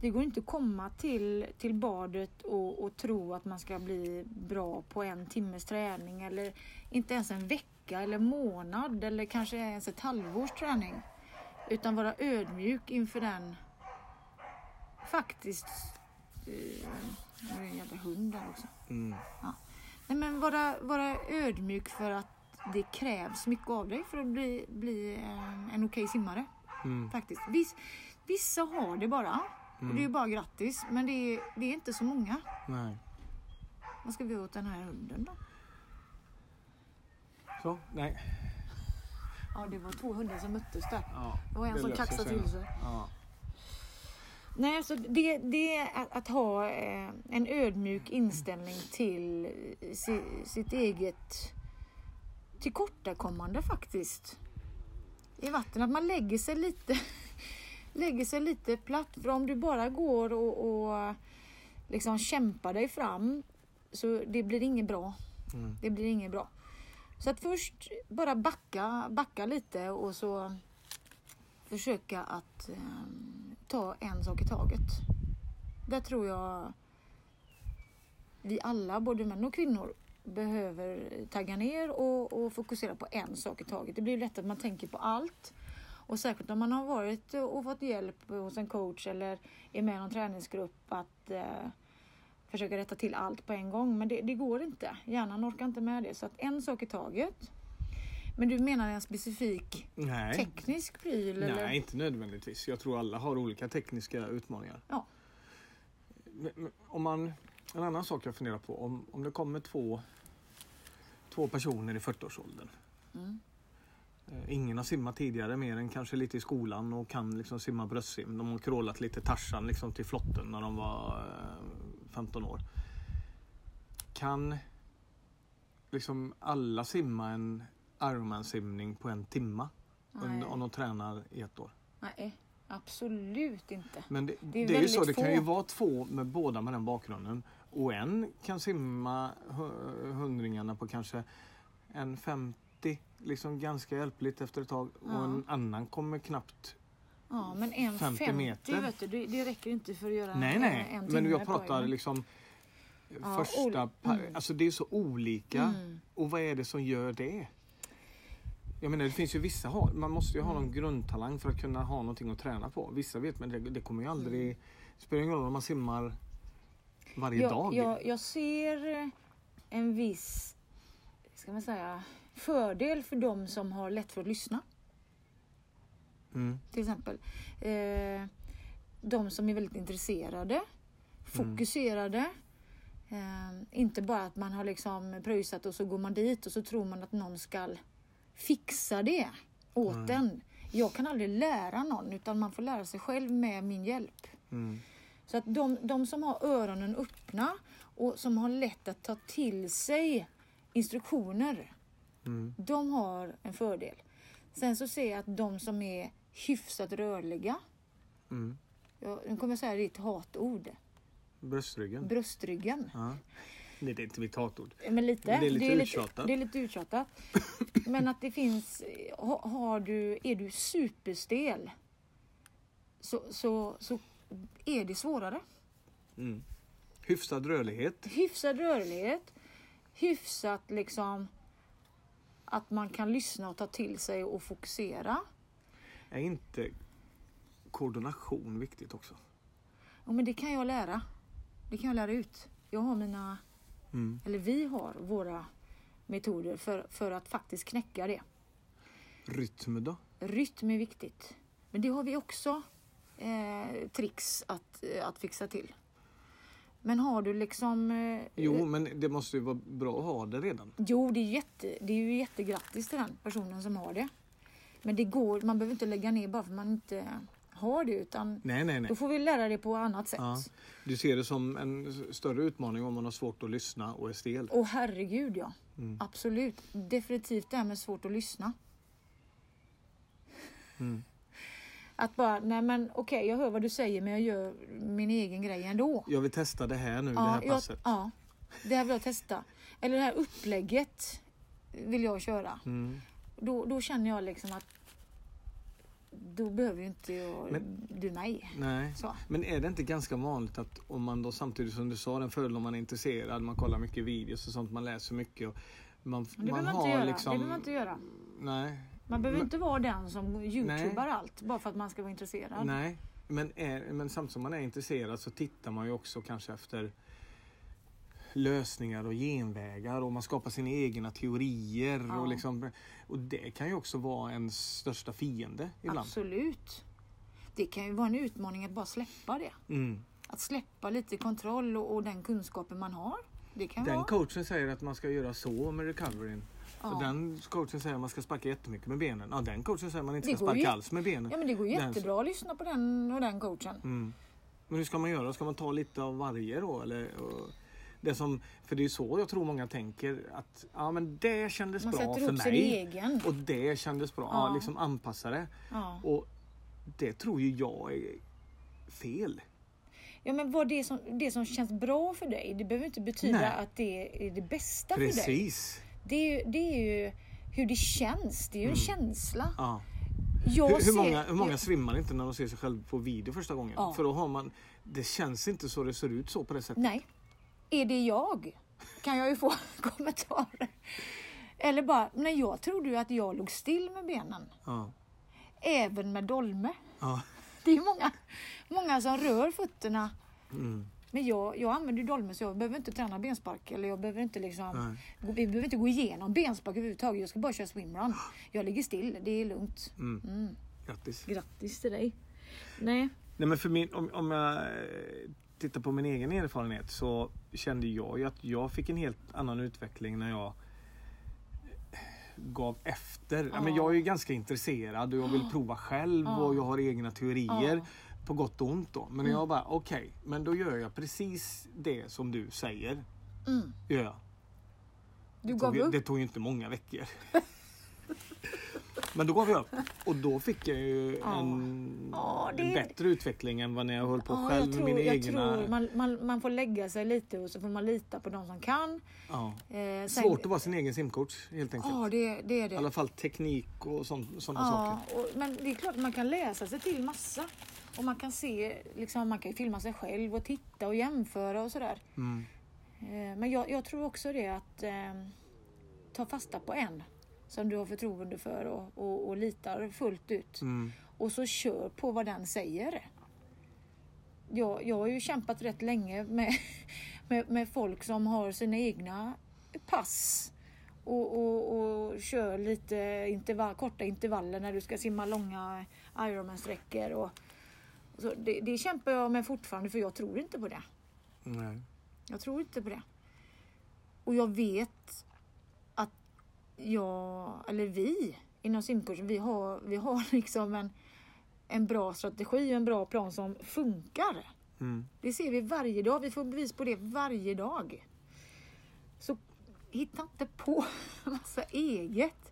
Det går inte att komma till, till badet och, och tro att man ska bli bra på en timmes träning eller inte ens en vecka eller månad eller kanske ens ett halvårs träning. Utan vara ödmjuk inför den faktiskt... Eh, nu är det en jävla hund där också. Mm. Nej, men vara, vara ödmjuk för att det krävs mycket av dig för att bli, bli eh, en okej simmare. Mm. Faktiskt. Viss, vissa har det bara. Och det är ju bara grattis. Men det är, det är inte så många. Nej. Vad ska vi göra åt den här hunden då? Så, nej. Ja, det var två hundar som möttes där. Ja, Det var en det som kaxade till sig. Ja. Nej, alltså det, det är att, att ha eh, en ödmjuk inställning till eh, si, sitt eget tillkortakommande faktiskt. I vatten, att man lägger sig lite lägger sig lite platt. För om du bara går och, och liksom kämpar dig fram så det blir inget bra. Mm. Det blir inget bra. Så att först bara backa, backa lite och så försöka att ehm, ta en sak i taget. Där tror jag vi alla, både män och kvinnor, behöver tagga ner och, och fokusera på en sak i taget. Det blir lätt att man tänker på allt. Och särskilt om man har varit och fått hjälp hos en coach eller är med i någon träningsgrupp att eh, försöka rätta till allt på en gång. Men det, det går inte. Hjärnan orkar inte med det. Så att en sak i taget. Men du menar en specifik Nej. teknisk pryl? Eller? Nej, inte nödvändigtvis. Jag tror alla har olika tekniska utmaningar. Ja. Om man, en annan sak jag funderar på. Om, om det kommer två, två personer i 40-årsåldern. Mm. Eh, Ingen har simmat tidigare mer än kanske lite i skolan och kan liksom simma bröstsim. De har crawlat lite Tarzan liksom till flotten när de var eh, 15 år. Kan liksom alla simma en Ironman-simning på en timma under, om de tränar i ett år? Nej, absolut inte. Men det, Det är det är ju så, det väldigt kan ju få. vara två med båda med den bakgrunden. Och en kan simma hu- hundringarna på kanske en 50, liksom ganska hjälpligt efter ett tag. Ja. Och en annan kommer knappt... Ja, men en 50 50, meter. vet du, det, det räcker inte för att göra nej, en, nej. en Men timme jag på pratar liksom Ja, första... mm. Alltså det är så olika. Mm. Och vad är det som gör det? Jag menar det finns ju vissa, man måste ju ha Mm. någon grundtalang för att kunna ha någonting att träna på. Vissa vet men det, det kommer ju aldrig... Det spelar ingen roll om man simmar varje jag, dag. Jag, jag ser en viss ska man säga, fördel för de som har lätt för att lyssna. Mm. Till exempel. Eh, de som är väldigt intresserade, fokuserade. Eh, inte bara att man har liksom pröjsat och så går man dit och så tror man att någon ska fixa det åt Mm. en. Jag kan aldrig lära någon utan man får lära sig själv med min hjälp. Mm. Så att de, de som har öronen öppna och som har lätt att ta till sig instruktioner, Mm. de har en fördel. Sen så ser jag att de som är hyfsat rörliga, Mm. jag, nu kommer jag säga ditt hatord, Bröstryggen. bröstryggen. Ja. Nej, det är inte mitt hatord. Men lite, Det är lite det är uttjatat. det är lite uttjatat. Men att det finns, ha, har du, är du superstel så, så, så är det svårare. Mm. Hyfsad rörlighet. hyfsad rörlighet, hyfsat liksom att man kan lyssna och ta till sig och fokusera. Är inte koordination viktigt också? Ja, men det kan jag lära. Det kan jag lära ut. Jag har mina, Mm. eller vi har våra metoder för, för att faktiskt knäcka det. Rytm då? Rytm är viktigt. Men det har vi också eh, tricks att, eh, att fixa till. Men har du liksom... Eh, Jo, men det måste ju vara bra att ha det redan. Jo, det är, jätte, det är ju jättegrattis till den personen som har det. Men det går, man behöver inte lägga ner bara för man inte har det utan Nej, nej, nej. då får vi lära det på annat sätt. Ja. Du ser det som en större utmaning om man har svårt att lyssna och är stel. Åh herregud ja. Mm. Absolut. Definitivt det här med svårt att lyssna. Mm. Att bara, nej men okej jag hör vad du säger men jag gör min egen grej ändå. Jag vill testa det här nu, det Ja, här jag, passet. ja, det här vill jag testa. Eller det här upplägget vill jag köra. Mm. Då, då känner jag liksom att då behöver ju inte jag, Men- du mig. Nej. Så. Men är det inte ganska vanligt att om man då samtidigt som du sa den fördel om man är intresserad, man kollar mycket videos och sånt, man läser mycket och man, det man behöver man har inte göra. liksom... Det behöver man inte göra. Nej. Man behöver Men- inte vara den som youtubar allt bara för att man ska vara intresserad. Nej. Men, är, men samtidigt som man är intresserad så tittar man ju också kanske efter lösningar och genvägar och man skapar sina egna teorier. Ja. Och, liksom, och det kan ju också vara ens största fiende ibland. Absolut. Det kan ju vara en utmaning att bara släppa det. Mm. Att släppa lite kontroll och, och den kunskapen man har. Det kan Den vara... coachen säger att man ska göra så med recoveryn. Ja. Och den coachen säger att man ska sparka jättemycket med benen. Ja, den coachen säger att man inte Det ska går ju- sparka alls med benen. Ja men det går Den- jättebra att lyssna på den och den coachen. Mm. Men hur ska man göra? Ska man ta lite av varje då? Eller, och det som, för det är så jag tror många tänker att ja, men det kändes Man bra för mig. egen. Och det kändes bra. Ja. Liksom anpassa det. Ja. Och det tror ju jag är fel. ja men vad det som, det som känns bra för dig, det behöver inte betyda Nej. att det är det bästa för dig. Precis. Det det är ju hur det känns. Det är ju en känsla. Ja. Jag Mm. Hur, hur, ser- många, hur många svimmar inte när de ser sig själv på video första gången? Ja. För då har man, det känns inte så det ser ut så på det sättet. Nej. Är det jag? Kan jag ju få kommentarer. Eller bara, nej jag trodde ju att jag låg still med benen. Ja. Även med dolme. Ja. Det är många, många som rör fötterna. Mm. Men jag, jag använder ju dolme så jag behöver inte träna benspark. Eller jag behöver inte liksom, gå- vi behöver inte gå igenom benspark överhuvudtaget. Jag ska bara köra swimrun. Jag ligger still, det är lugnt. Mm. Mm. Grattis. Grattis till dig. Nej. Nej, men för min, om, om jag tittar på min egen erfarenhet så kände jag ju att jag fick en helt annan utveckling när jag gav efter. Ja. men jag är ju ganska intresserad och jag vill prova själv Ja. och jag har egna teorier. Ja. På gott och ont då. Men jag bara okej, men då gör jag precis det som du säger. Mm. Gör jag. Du Det gav tog, ju- upp. det tog ju inte många veckor. Men då gav jag upp. Och då fick jag ju Ja. en, Ja, det- en bättre utveckling än vad när jag höll på Ja, själv jag med tror, mina jag egna... tror man, man, man får lägga sig lite och så får man lita på de som kan. Ja. Eh, sen- Svårt att vara sin egen simcoach helt enkelt. Ja, det, det är det. I alla fall teknik och sådana saker. och, men det är klart att man kan läsa sig till massa. Och man kan se, liksom, man kan ju filma sig själv och titta och jämföra och sådär. Mm. Eh, men jag, jag tror också det att eh, ta fasta på en som du har förtroende för och, och, och litar fullt ut. Mm. Och så kör på vad den säger. Jag, jag har ju kämpat rätt länge med, med, med folk som har sina egna pass och, och, och kör lite intervall, korta intervaller när du ska simma långa Ironman-sträckor. Och, så det, det kämpar jag med fortfarande för jag tror inte på det. Nej. Jag tror inte på det. Och jag vet jag, eller vi inom simkursen, vi har, vi har liksom en, en bra strategi, en bra plan som funkar. Mm. Det ser vi varje dag. Vi får bevis på det varje dag. Så hitta inte på massa eget.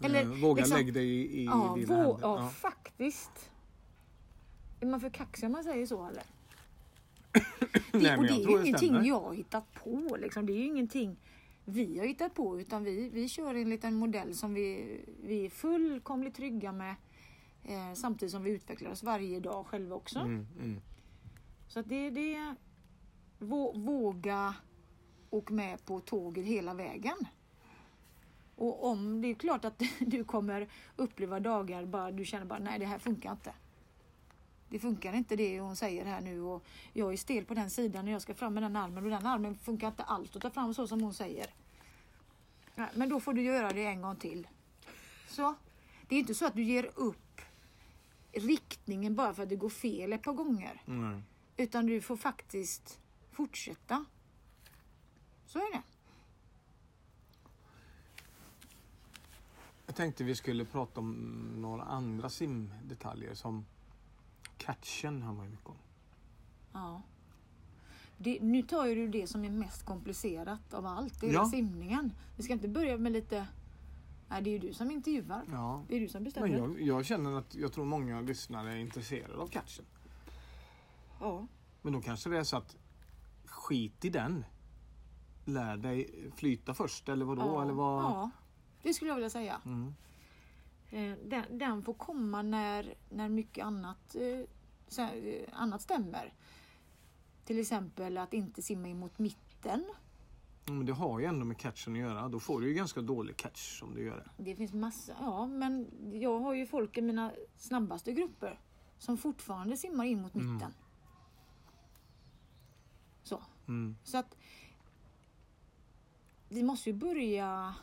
Eller, Eh, Våga liksom- lägga dig i, i Ja, dina vå, händer. ja, Ja. faktiskt. Är man för kaxig om man säger så eller? Nej, Det, och men det är ju ingenting stämmer. jag har hittat på. Liksom. Det är ju ingenting vi har hittat på utan vi, vi kör enligt en modell som vi, vi är fullkomligt trygga med eh, samtidigt som vi utvecklar oss varje dag själva också. Mm, mm. Så att det, det vå, våga åk med på tåget hela vägen. Och om det är klart att du kommer uppleva dagar bara du känner bara nej det här funkar inte. Det funkar inte det hon säger här nu och jag är stel på den sidan när jag ska fram med den armen och den armen funkar inte alls att ta fram så som hon säger. Men då får du göra det en gång till. Så. Det är inte så att du ger upp riktningen bara för att det går fel ett par gånger. Nej. Utan du får faktiskt fortsätta. Så är det. Jag tänkte vi skulle prata om några andra simdetaljer som catchen har man ju mycket om. Ja. Det, nu tar ju du det som är mest komplicerat av allt. Det är Ja. simningen. Vi ska inte börja med lite... Nej, det är ju du som intervjuar. Ja. Det är du som bestämmer. Men jag, jag känner att jag tror många lyssnare är intresserade av catchen. Ja. Men då kanske det är så att skit i den. Lär dig flyta först eller vadå? ja. Eller vad? ja, det skulle jag vilja säga. Mm. Eh, Den, den får komma när, när mycket annat, eh, eh, annat stämmer. Till exempel att inte simma in mot mitten. Men det har ju ändå med catchen att göra. Då får du ju ganska dålig catch om du gör det. Det finns massa, ja men jag har ju folk i mina snabbaste grupper som fortfarande simmar in mot Mm. mitten. Så. Mm. Så att vi måste ju börja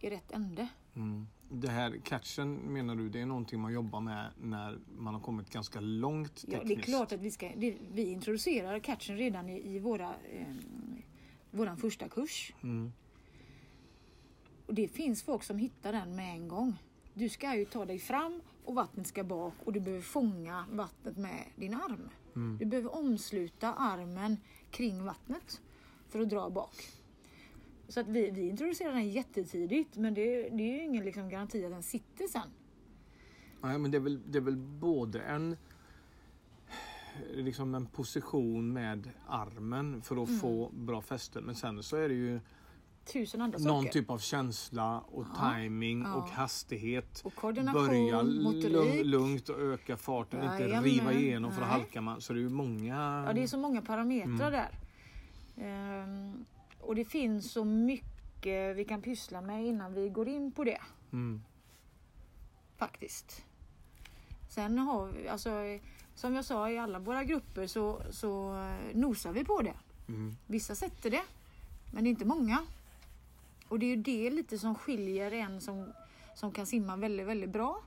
i rätt ände. Mm. Det här catchen menar du, det är någonting man jobbar med när man har kommit ganska långt Ja, tekniskt? det är klart att vi ska, det, vi introducerar catchen redan i, i våra, eh, våran första kurs. Mm. Och det finns folk som hittar den med en gång. Du ska ju ta dig fram och vattnet ska bak och du behöver fånga vattnet med din arm. Mm. Du behöver omsluta armen kring vattnet för att dra bak. Så att vi, vi introducerar den jättetidigt men det, det är ju ingen liksom garanti att den sitter sen. Nej, men det är, väl, det är väl både en liksom en position med armen för att Mm. få bra fäste. Men sen så är det ju Tusen andra någon saker. typ av känsla och Ja, timing ja. och hastighet. Och koordination, Börja motorik. lugn, lugnt och öka farten. Inte Jajamän, riva igenom för att nej. halka man. Så det är ju många... Ja, det är så många parametrar Mm. där. Ehm, och det finns så mycket vi kan pyssla med innan vi går in på det Mm. faktiskt. Sen har vi, alltså, som jag sa i alla våra grupper så, så eh, nosar vi på det. Mm. Vissa sätter det, men det är inte många. Och det är ju det lite som skiljer en som, som kan simma väldigt, väldigt bra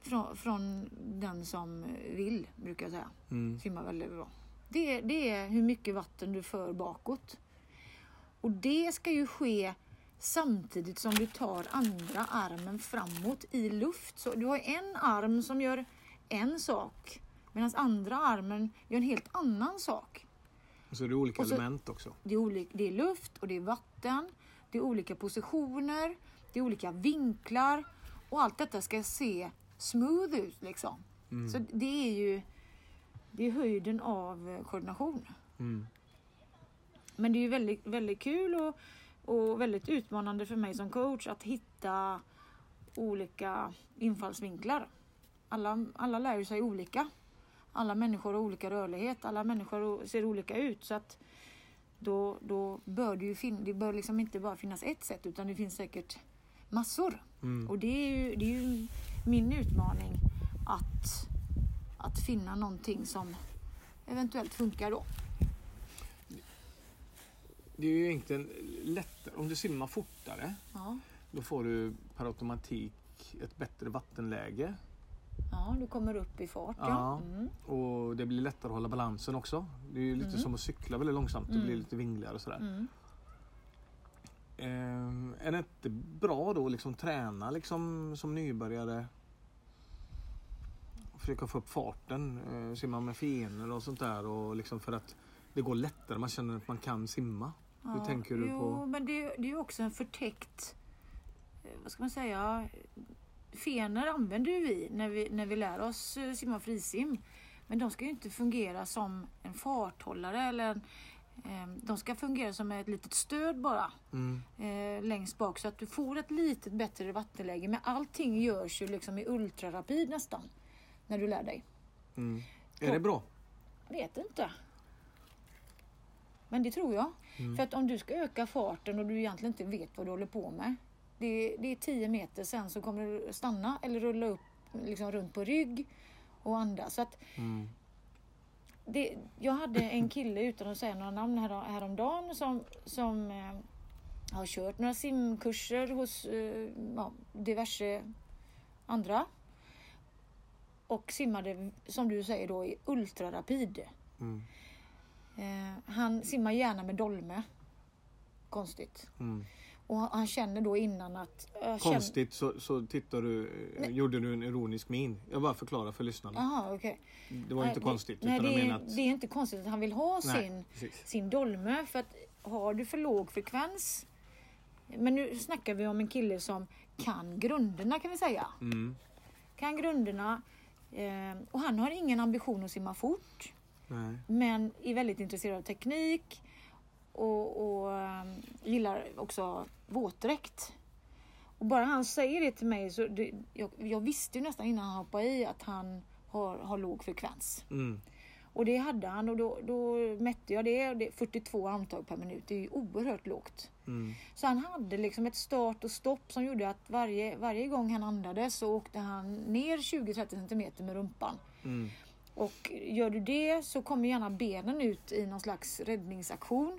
från, från den som vill, brukar jag säga. Mm. Simma väldigt bra. Det, det är hur mycket vatten du för bakåt. Och det ska ju ske samtidigt som du tar andra armen framåt i luft. Så du har en arm som gör en sak medan andra armen gör en helt annan sak. Så det är olika Och så- element också. Det är, olik, det är luft och det är vatten. Det är olika positioner. Det är olika vinklar. Och allt detta ska se smooth ut liksom. Mm. Så det är ju det är höjden av koordination. Mm. Men det är ju väldigt, väldigt kul och, och väldigt utmanande för mig som coach att hitta olika infallsvinklar. Alla, alla lär ju sig olika. Alla människor har olika rörlighet, alla människor ser olika ut. Så att då, då bör det ju fin- det bör liksom inte bara finnas ett sätt utan det finns säkert massor. Mm. Och det är ju, det är ju min utmaning att, att finna någonting som eventuellt funkar då. Det är ju egentligen lättare. Om du simmar fortare Ja, då får du per automatik ett bättre vattenläge. ja du kommer upp i fart. Ja. Ja. Mm. Och det blir lättare att hålla balansen också. Det är ju lite Mm. som att cykla väldigt långsamt. Det Mm. blir lite vingligare och sådär. Mm. Ehm, är det inte bra då att liksom träna liksom som nybörjare? Försöka få upp farten, eh, simma med fenor och sånt där och liksom för att det går lättare. Man känner att man kan simma. Hur tänker du jo, på- men det, det är ju också en förtäckt, eh, vad ska man säga, fenor använder ju vi när vi, när vi lär oss eh, simma frisim. Men de ska ju inte fungera som en farthållare eller en, eh, de ska fungera som ett litet stöd bara Mm. eh, längst bak så att du får ett litet bättre vattenläge. Men allting görs ju liksom i ultrarapid nästan när du lär dig. Mm. Är det bra? Vet inte. Men det tror jag. Mm. För att om du ska öka farten och du egentligen inte vet vad du håller på med. Det, det är 10 meter sen så kommer du stanna eller rulla upp liksom runt på rygg och andas. Så att Mm. det, jag hade en kille, utan att säga några namn, här, häromdagen som, som eh, har kört några simkurser hos eh, ja, diverse andra. Och simmade, som du säger då, i ultrarapid. Mm. Eh, han simmar gärna med dolme. Konstigt. Mm. Och han, han känner då innan att... känner- Konstigt så, så tittar du, eh, gjorde du en ironisk min. Jag bara förklarar för lyssnarna. Jaha, okej. Det var inte Nej, konstigt. Det, nej, det, är, att, det är inte konstigt att han vill ha Nej, sin, precis. sin dolme. För att har du för låg frekvens. Men nu snackar vi om en kille som kan grunderna kan vi säga. Mm. Kan grunderna. Eh, och han har ingen ambition att simma fort. Nej. Men är väldigt intresserad av teknik. Och, och eh, gillar också våtdräkt. Och bara han säger det till mig så det, jag, jag visste ju nästan innan han hoppade i att han har, har låg frekvens. Mm. Och det hade han och då, då mätte jag det, det. 42 armtag per minut. Det är ju oerhört lågt. Mm. Så han hade liksom ett start och stopp som gjorde att varje, varje gång han andades så åkte han ner 20-30 centimeter med rumpan. Mm. Och gör du det så kommer gärna benen ut i någon slags räddningsaktion.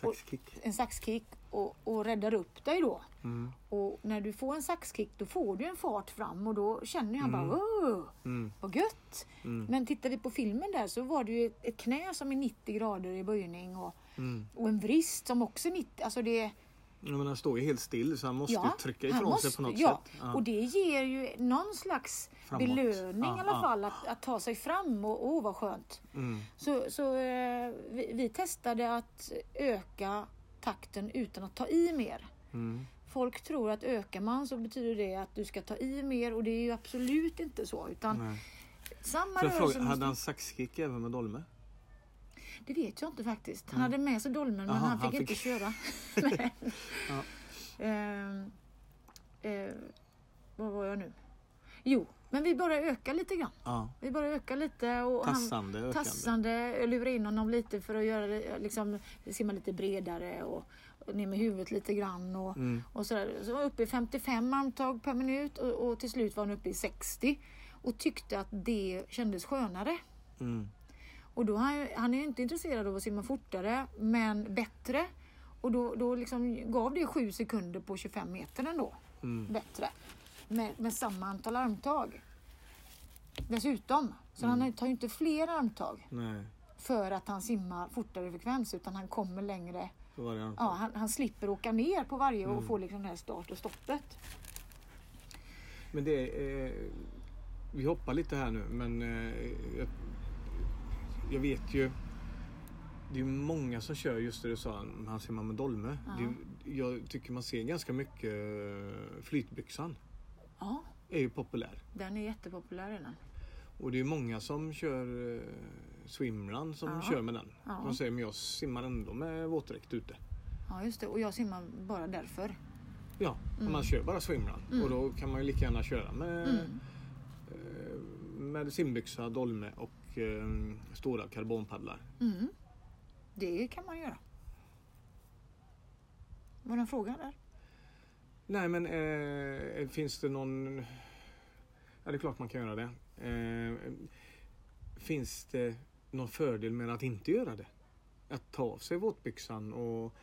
Saxkick. En saxkick och, och räddar upp dig då. Mm. Och när du får en saxkick då får du en fart fram och då känner han Mm. bara Åh, Mm. vad gött. Mm. Men tittar vi på filmen där så var det ju ett, knä som är 90 grader i böjning och, Mm. och en vrist som också är 90. Alltså det, Ja, men han står ju helt still så han måste Ja, ju trycka ifrån måste- sig på något ja, sätt. Ja. Och det ger ju någon slags Framåt. belöning Ja, i alla fall att, att ta sig fram och åh vad skönt. Mm. Så, så eh, vi, vi testade att öka takten utan att ta i mer. Mm. Folk tror att ökar man så betyder det att du ska ta i mer och det är ju absolut inte så. Utan Nej. samma rörelse fråga, hade han saxkick även med dolme? Det vet jag inte faktiskt. Han hade med sig dolmen men Jaha, han fick han inte fick- köra. Nej. Ja. Ehm, eh, vad var jag nu? Jo, men vi bara ökar lite grann. Ja. Vi bara ökar lite. Och han, Tassande, ökande. tassande, lura in honom lite för att göra det, liksom, simma lite bredare och, och ner med huvudet lite grann. Och, Mm. och sådär. Så var han uppe i 55 armtag per minut och, och till slut var han uppe i 60 och tyckte att det kändes skönare. Mm. Och då han, han är ju inte intresserad av att simma fortare men bättre. Och då, då liksom gav det 7 sekunder på 25 meter ändå. Mm. Bättre. Med, med samma antal armtag. Dessutom. Så han tar ju inte fler armtag Nej, för att han simmar fortare frekvens utan han kommer längre. Ja, han, han slipper åka ner på varje och få liksom det här start och stoppet. Men det är... Eh, vi hoppar lite här nu men eh, jag, vet ju... Det är många som kör just det du sa, han simmar med dolme. Ja. Det, jag tycker man ser ganska mycket eh, flytbyxan. Ja, är ju populär. den är jättepopulär redan. Och det är många som kör eh, swimrun som Ja. kör med den. Ja. De säger men jag simmar ändå med våtdräkt ute. Ja, just det. Och jag simmar bara därför. Ja, Mm. man kör bara swimrun. Mm. Och då kan man ju lika gärna köra med, Mm. eh, med simbyxa, dolme och eh, stora karbonpaddlar. Mm. Det kan man göra. Var det en fråga där? Nej men eh, finns det någon... Ja det är klart man kan göra det. Eh, finns det någon fördel med att inte göra det? Att ta av sig våtbyxan och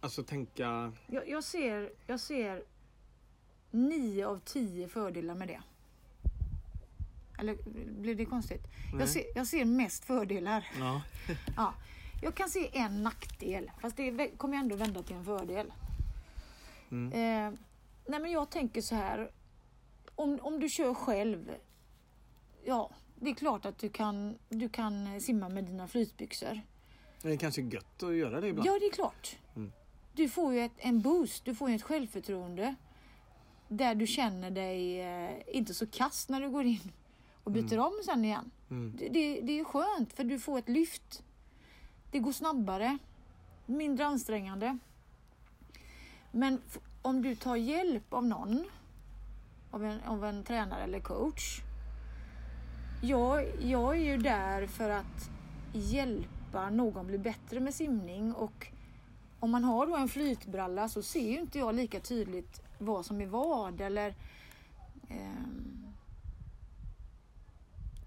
Alltså tänka... Jag, jag, ser, jag ser nio av tio fördelar med det. Eller blir det konstigt? Jag ser, jag ser mest fördelar. Ja. Ja, jag kan se en nackdel, fast det kommer jag ändå vända till en fördel. Mm. Eh, nej men jag tänker så här. Om, om du kör själv. Ja, det är klart att du kan, du kan simma med dina flytbyxor. Det är kanske gött att göra det ibland. Ja, det är klart. Mm. Du får ju ett, en boost, du får ju ett självförtroende. Där du känner dig eh, inte så kass när du går in och byter om sen igen. Mm. Det, det, det är skönt för du får ett lyft. Det går snabbare, mindre ansträngande. Men om du tar hjälp av någon, av en, av en tränare eller coach. Jag, jag är ju där för att hjälpa någon bli bättre med simning och om man har då en flytbralla så ser ju inte jag lika tydligt vad som är vad eller ehm,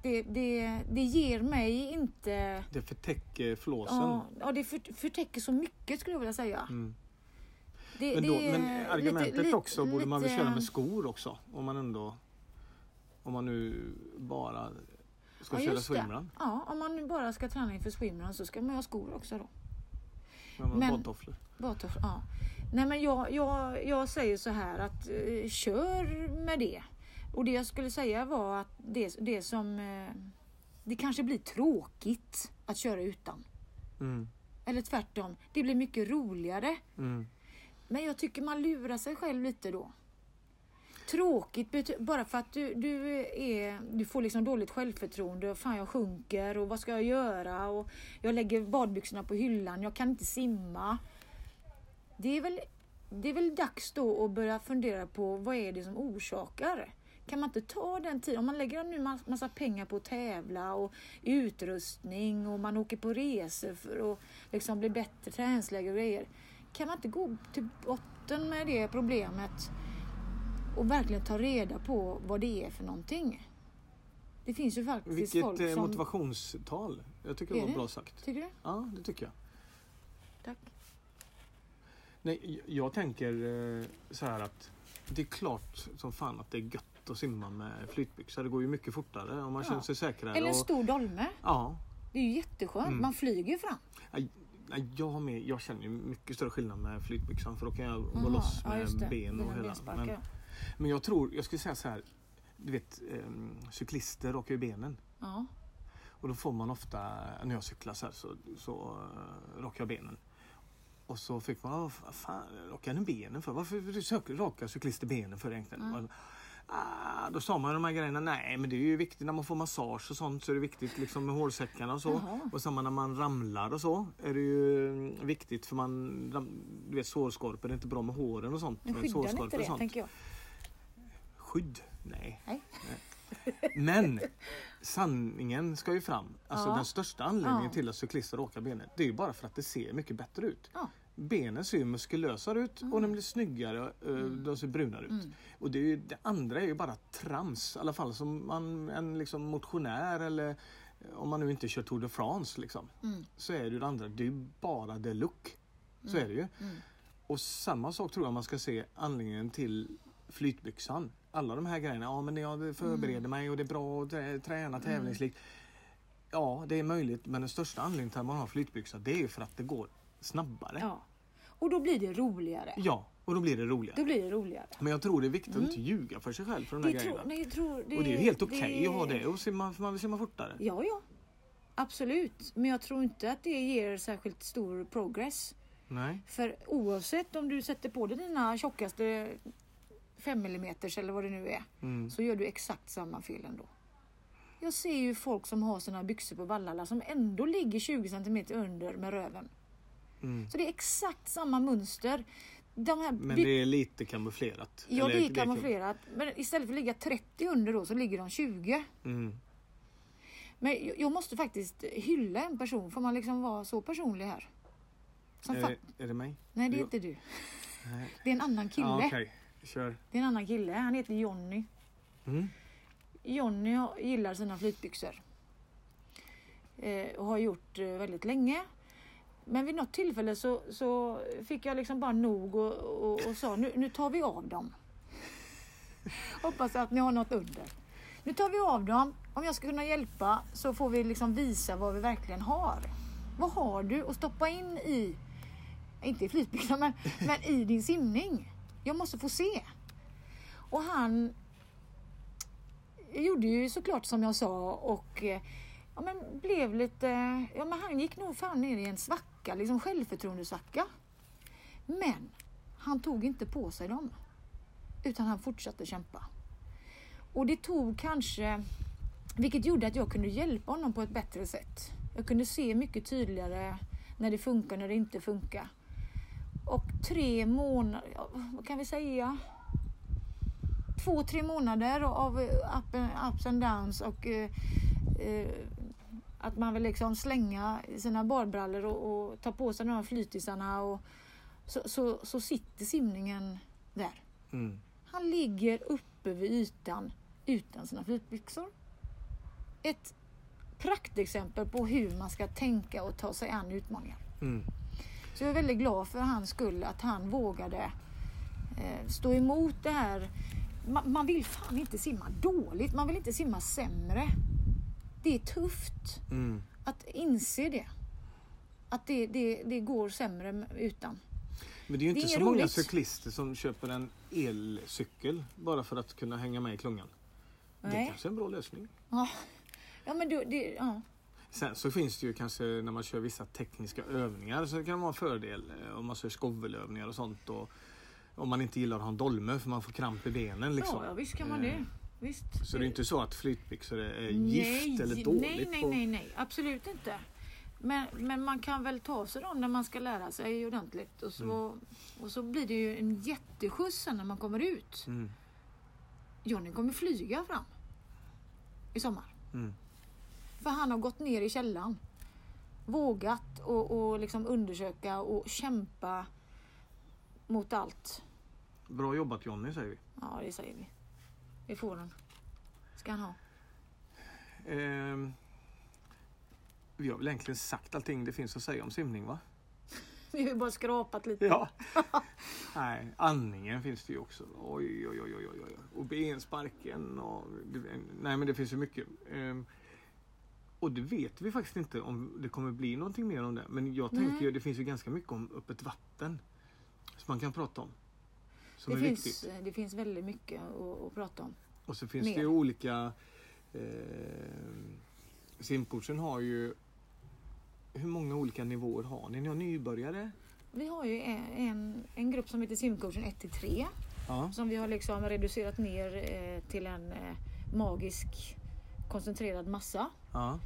det, det, det ger mig inte... Det förtäcker flåsen. Ja, ja det för, förtäcker så mycket skulle jag vilja säga. Mm. Det, Men, då, men argumentet lite- också borde man väl lite- köra med skor också? Om man ändå... Om man nu bara ska Ja, köra swimrun. Ja, om man nu bara ska träna inför swimrun så ska man ha skor också då. Men- badtofflor. Badtoff, ja. Nej men jag, jag, jag säger så här att eh, kör med det. Och det jag skulle säga var att det, det som... Eh, det kanske blir tråkigt att köra utan. Mm. Eller tvärtom, det blir mycket roligare. Mm. Men jag tycker man lurar sig själv lite då. Tråkigt bara för att du, du, är, du får liksom dåligt självförtroende. Fan jag sjunker och vad ska jag göra? Och jag lägger badbyxorna på hyllan, jag kan inte simma. Det är väl, det är väl dags då att börja fundera på vad är det som orsakar? Kan man inte ta den tiden? Om man lägger nu ma- massa pengar på att tävla och utrustning och man åker på resor för att liksom bli bättre träningsläger och grejer. Kan man inte gå till botten med det problemet och verkligen ta reda på vad det är för någonting? Det finns ju faktiskt Vilket folk eh, som... motivationstal. Jag tycker det var det? bra sagt. Tycker du? Ja, det tycker jag. Tack. Nej, jag- jag tänker eh, så här att det är klart som fan att det är gött att simma med flytbyxor. Det går ju mycket fortare och man Ja. känner sig säkrare. Eller en och, stor dolme. ja, Det är ju jätteskönt. Mm. Man flyger fram. Nej, nej, jag, med, jag känner ju mycket större skillnad med flytbyxan för då kan jag gå Jaha, loss ja, med det. ben och hela. Men, men jag tror, jag skulle säga så här. Du vet, ehm, cyklister rakar ju benen. Ja. Och då får man ofta, när jag cyklar så här så, så uh, rakar jag benen. Och så fick man, "Åh, vad fan rakar ni benen för? Varför rakar cyklister benen för egentligen? Mm. Ah, då sa man de här grejerna, nej men det är ju viktigt när man får massage och sånt så är det viktigt liksom med hårsäckarna och så. Jaha. Och samma när man ramlar och så är det ju mm, viktigt för man, du vet sårskorpor, det är inte bra med håren och sånt. Men skyddar sårskorpor inte det, sånt. tänker jag. Skydd? Nej. Nej. Nej. Men sanningen ska ju fram. Alltså Ja. den största anledningen Ja. till att cyklister rakar benen, det är ju bara för att det ser mycket bättre ut. Ja. Benen ser ju muskulösare ut och de blir snyggare, eh, de ser brunare ut. Mm. Och det, ju, det andra är ju bara trams, i alla fall som man, en liksom motionär eller eh, om man nu inte kör Tour de France liksom. Mm. Så är det ju det andra, det är ju bara the look. Så är det ju. Mm. Och samma sak tror jag man ska se anledningen till flytbyxan. Alla de här grejerna, ja men jag förbereder Mm. mig och det är bra att trä- träna tävlingslikt. Ja, det är möjligt men den största anledningen till att man har flytbyxa det är ju för att det går snabbare. Ja, Ja. Och då blir det roligare. och då blir det roligare. Då blir det roligare. Men jag tror det är viktigt att inte ljuga för sig själv för de här Det grejerna. tror, jag tror, det, och det är ju helt okej att ha det och simma, man vill simma fortare. Ja, ja. Absolut. Men jag tror inte att det ger särskilt stor progress. Nej. För oavsett om du sätter på dig dina tjockaste 5 mm eller vad det nu är. Mm. Så gör du exakt samma fel ändå. Jag ser ju folk som har sina byxor på Vallala som ändå ligger 20 cm under med röven. Mm. Så det är exakt samma mönster. De här Men det är lite kamouflerat. Ja, det är kamouflerat. Men istället för att ligga 30 under då så ligger de 20. Mm. Men jag- måste faktiskt hylla en person. Får man liksom vara så personlig här? Som Är, det, är det mig? Nej, det är Jo. inte du. Nej. Det är en annan kille. Ja, Okej, kör. Det är en annan kille. Han heter Jonny. Mm. Jonny gillar sina flytbyxor. Eh, och har gjort eh, väldigt länge. Men vid något tillfälle så, så fick jag liksom bara nog och, och, och sa nu, nu tar vi av dem. Hoppas att ni har något under. Nu tar vi av dem. Om jag ska kunna hjälpa så får vi liksom visa vad vi verkligen har. Vad har du att stoppa in i, inte i flytbyxorna, men, men i din simning? Jag måste få se. Och han gjorde ju såklart som jag sa och eh, ja, men blev lite... Ja, men han gick nog fan ner i en svacka, liksom självförtroendesvacka. Men han tog inte på sig dem. Utan han fortsatte kämpa. Och det tog kanske... Vilket gjorde att jag kunde hjälpa honom på ett bättre sätt. Jag kunde se mycket tydligare när det funkar och när det inte funkar. Och tre månader, ja, vad kan vi säga? Två, tre månader av up and, ups and downs och eh, eh att man vill liksom slänga sina badbrallor och, och ta på sig de här flytisarna och så, så, så sitter simningen där. Mm. Han ligger uppe vid ytan utan sina flytbyxor. Ett praktexempel på hur man ska tänka och ta sig an utmaningar. Mm. Så jag är väldigt glad för hans skull att han vågade eh, stå emot det här. Man, man vill fan inte simma dåligt, man vill inte simma sämre. Det är tufft Mm. att inse det. Att det, det, det går sämre utan. Men det är ju Det är inte så inget många roligt. cyklister som köper en elcykel bara för att kunna hänga med i klungan. Det är Nej. kanske är en bra lösning. Ja, ja men du, det, ja. Sen så finns det ju kanske när man kör vissa tekniska övningar så kan det vara en fördel eh, om man kör skovelövningar och sånt. Och om man inte gillar att ha en dolme för man får kramp i benen. Liksom. Ja, ja, visst kan man Eh, det. Visst. Så det är inte så att flytbyxor är nej, gift eller dåligt. Nej, nej, nej, nej, absolut inte. Men, men man kan väl ta sig dem när man ska lära sig ordentligt. Och så, Mm. och så blir det ju en jätteskjuts sen när man kommer ut. Mm, Johnny kommer flyga fram i sommar. mm, För han har gått ner i källan. Vågat och, och liksom undersöka och kämpa mot allt. Bra jobbat Jonny säger vi. Ja, det säger vi. Det får han. Ska han ha. Ehm, vi har väl egentligen sagt allting det finns att säga om simning va? Vi har ju bara skrapat lite. Ja. Nej, andningen finns det ju också. Oj, oj, oj, oj, oj. oj. Och bensparken och... Nej, men det finns ju mycket. Ehm, och det vet vi faktiskt inte om det kommer bli någonting mer om det. Men jag Nej. tänker ju, det finns ju ganska mycket om öppet vatten. Som man kan prata om. Som Det är finns, viktigt. det finns väldigt mycket att, att prata om. Och så finns mer. det ju olika... Eh, simcoachen har ju... Hur många olika nivåer har ni? Ni har nybörjare? Vi har ju en, en, grupp som heter simcoachen 1 till 3 Ja. som vi har liksom reducerat ner eh, till en eh, magisk koncentrerad massa. ja.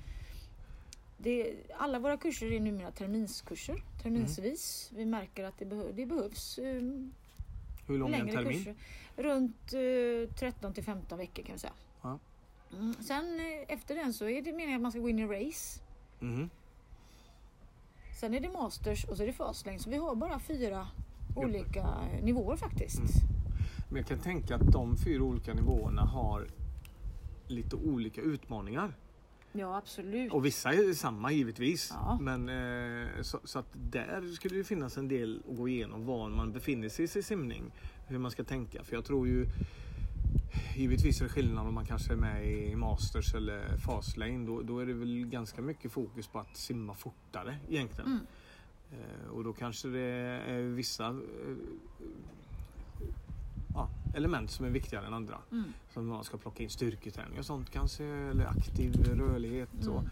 Det, alla våra kurser är numera terminskurser, terminsvis. Mm. Vi märker att det, behö, det behövs eh, Hur lång är en termin? kurser. Runt eh, 13 till 15 veckor kan vi säga. Ja. Mm. Sen eh, efter den så är det meningen att man ska gå in i race. Mhm. Sen är det masters och så är det fastlane. Så vi har bara fyra olika eh, nivåer faktiskt. Mm. Men jag kan tänka att de fyra olika nivåerna har lite olika utmaningar. Ja absolut. Och vissa är samma givetvis. Ja. Men eh, så, så att där skulle det finnas en del att gå igenom var man befinner sig i sin simning. Hur man ska tänka. För jag tror ju Givetvis är det skillnad om man kanske är med i Masters eller Fastlane. Då, då är det väl ganska mycket fokus på att simma fortare egentligen. Mm. Eh, och då kanske det är vissa eh, element som är viktigare än andra. Mm. Som man ska plocka in styrketräning och sånt kanske. Eller aktiv rörlighet. Mm. Och,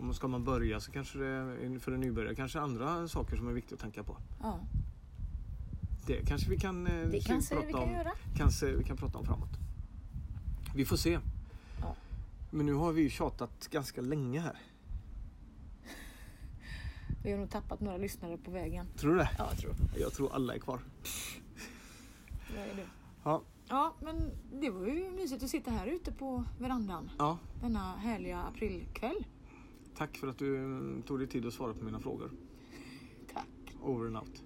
om ska man börja så kanske det är för en nybörjare kanske andra saker som är viktigt att tänka på. Ja, Det kanske vi kan, eh, det kanske prata vi kan om. göra. Kanske vi kan prata om framåt. Vi får se. Ja. Men nu har vi ju tjatat ganska länge här. Vi har nog tappat några lyssnare på vägen. Tror du det? Ja, jag tror Jag tror alla är kvar. det. är det. Ja, Ja, men det var ju mysigt att sitta här ute på verandan ja. denna härliga aprilkväll. Tack för att du tog dig tid att svara på mina frågor. Tack. Over and out.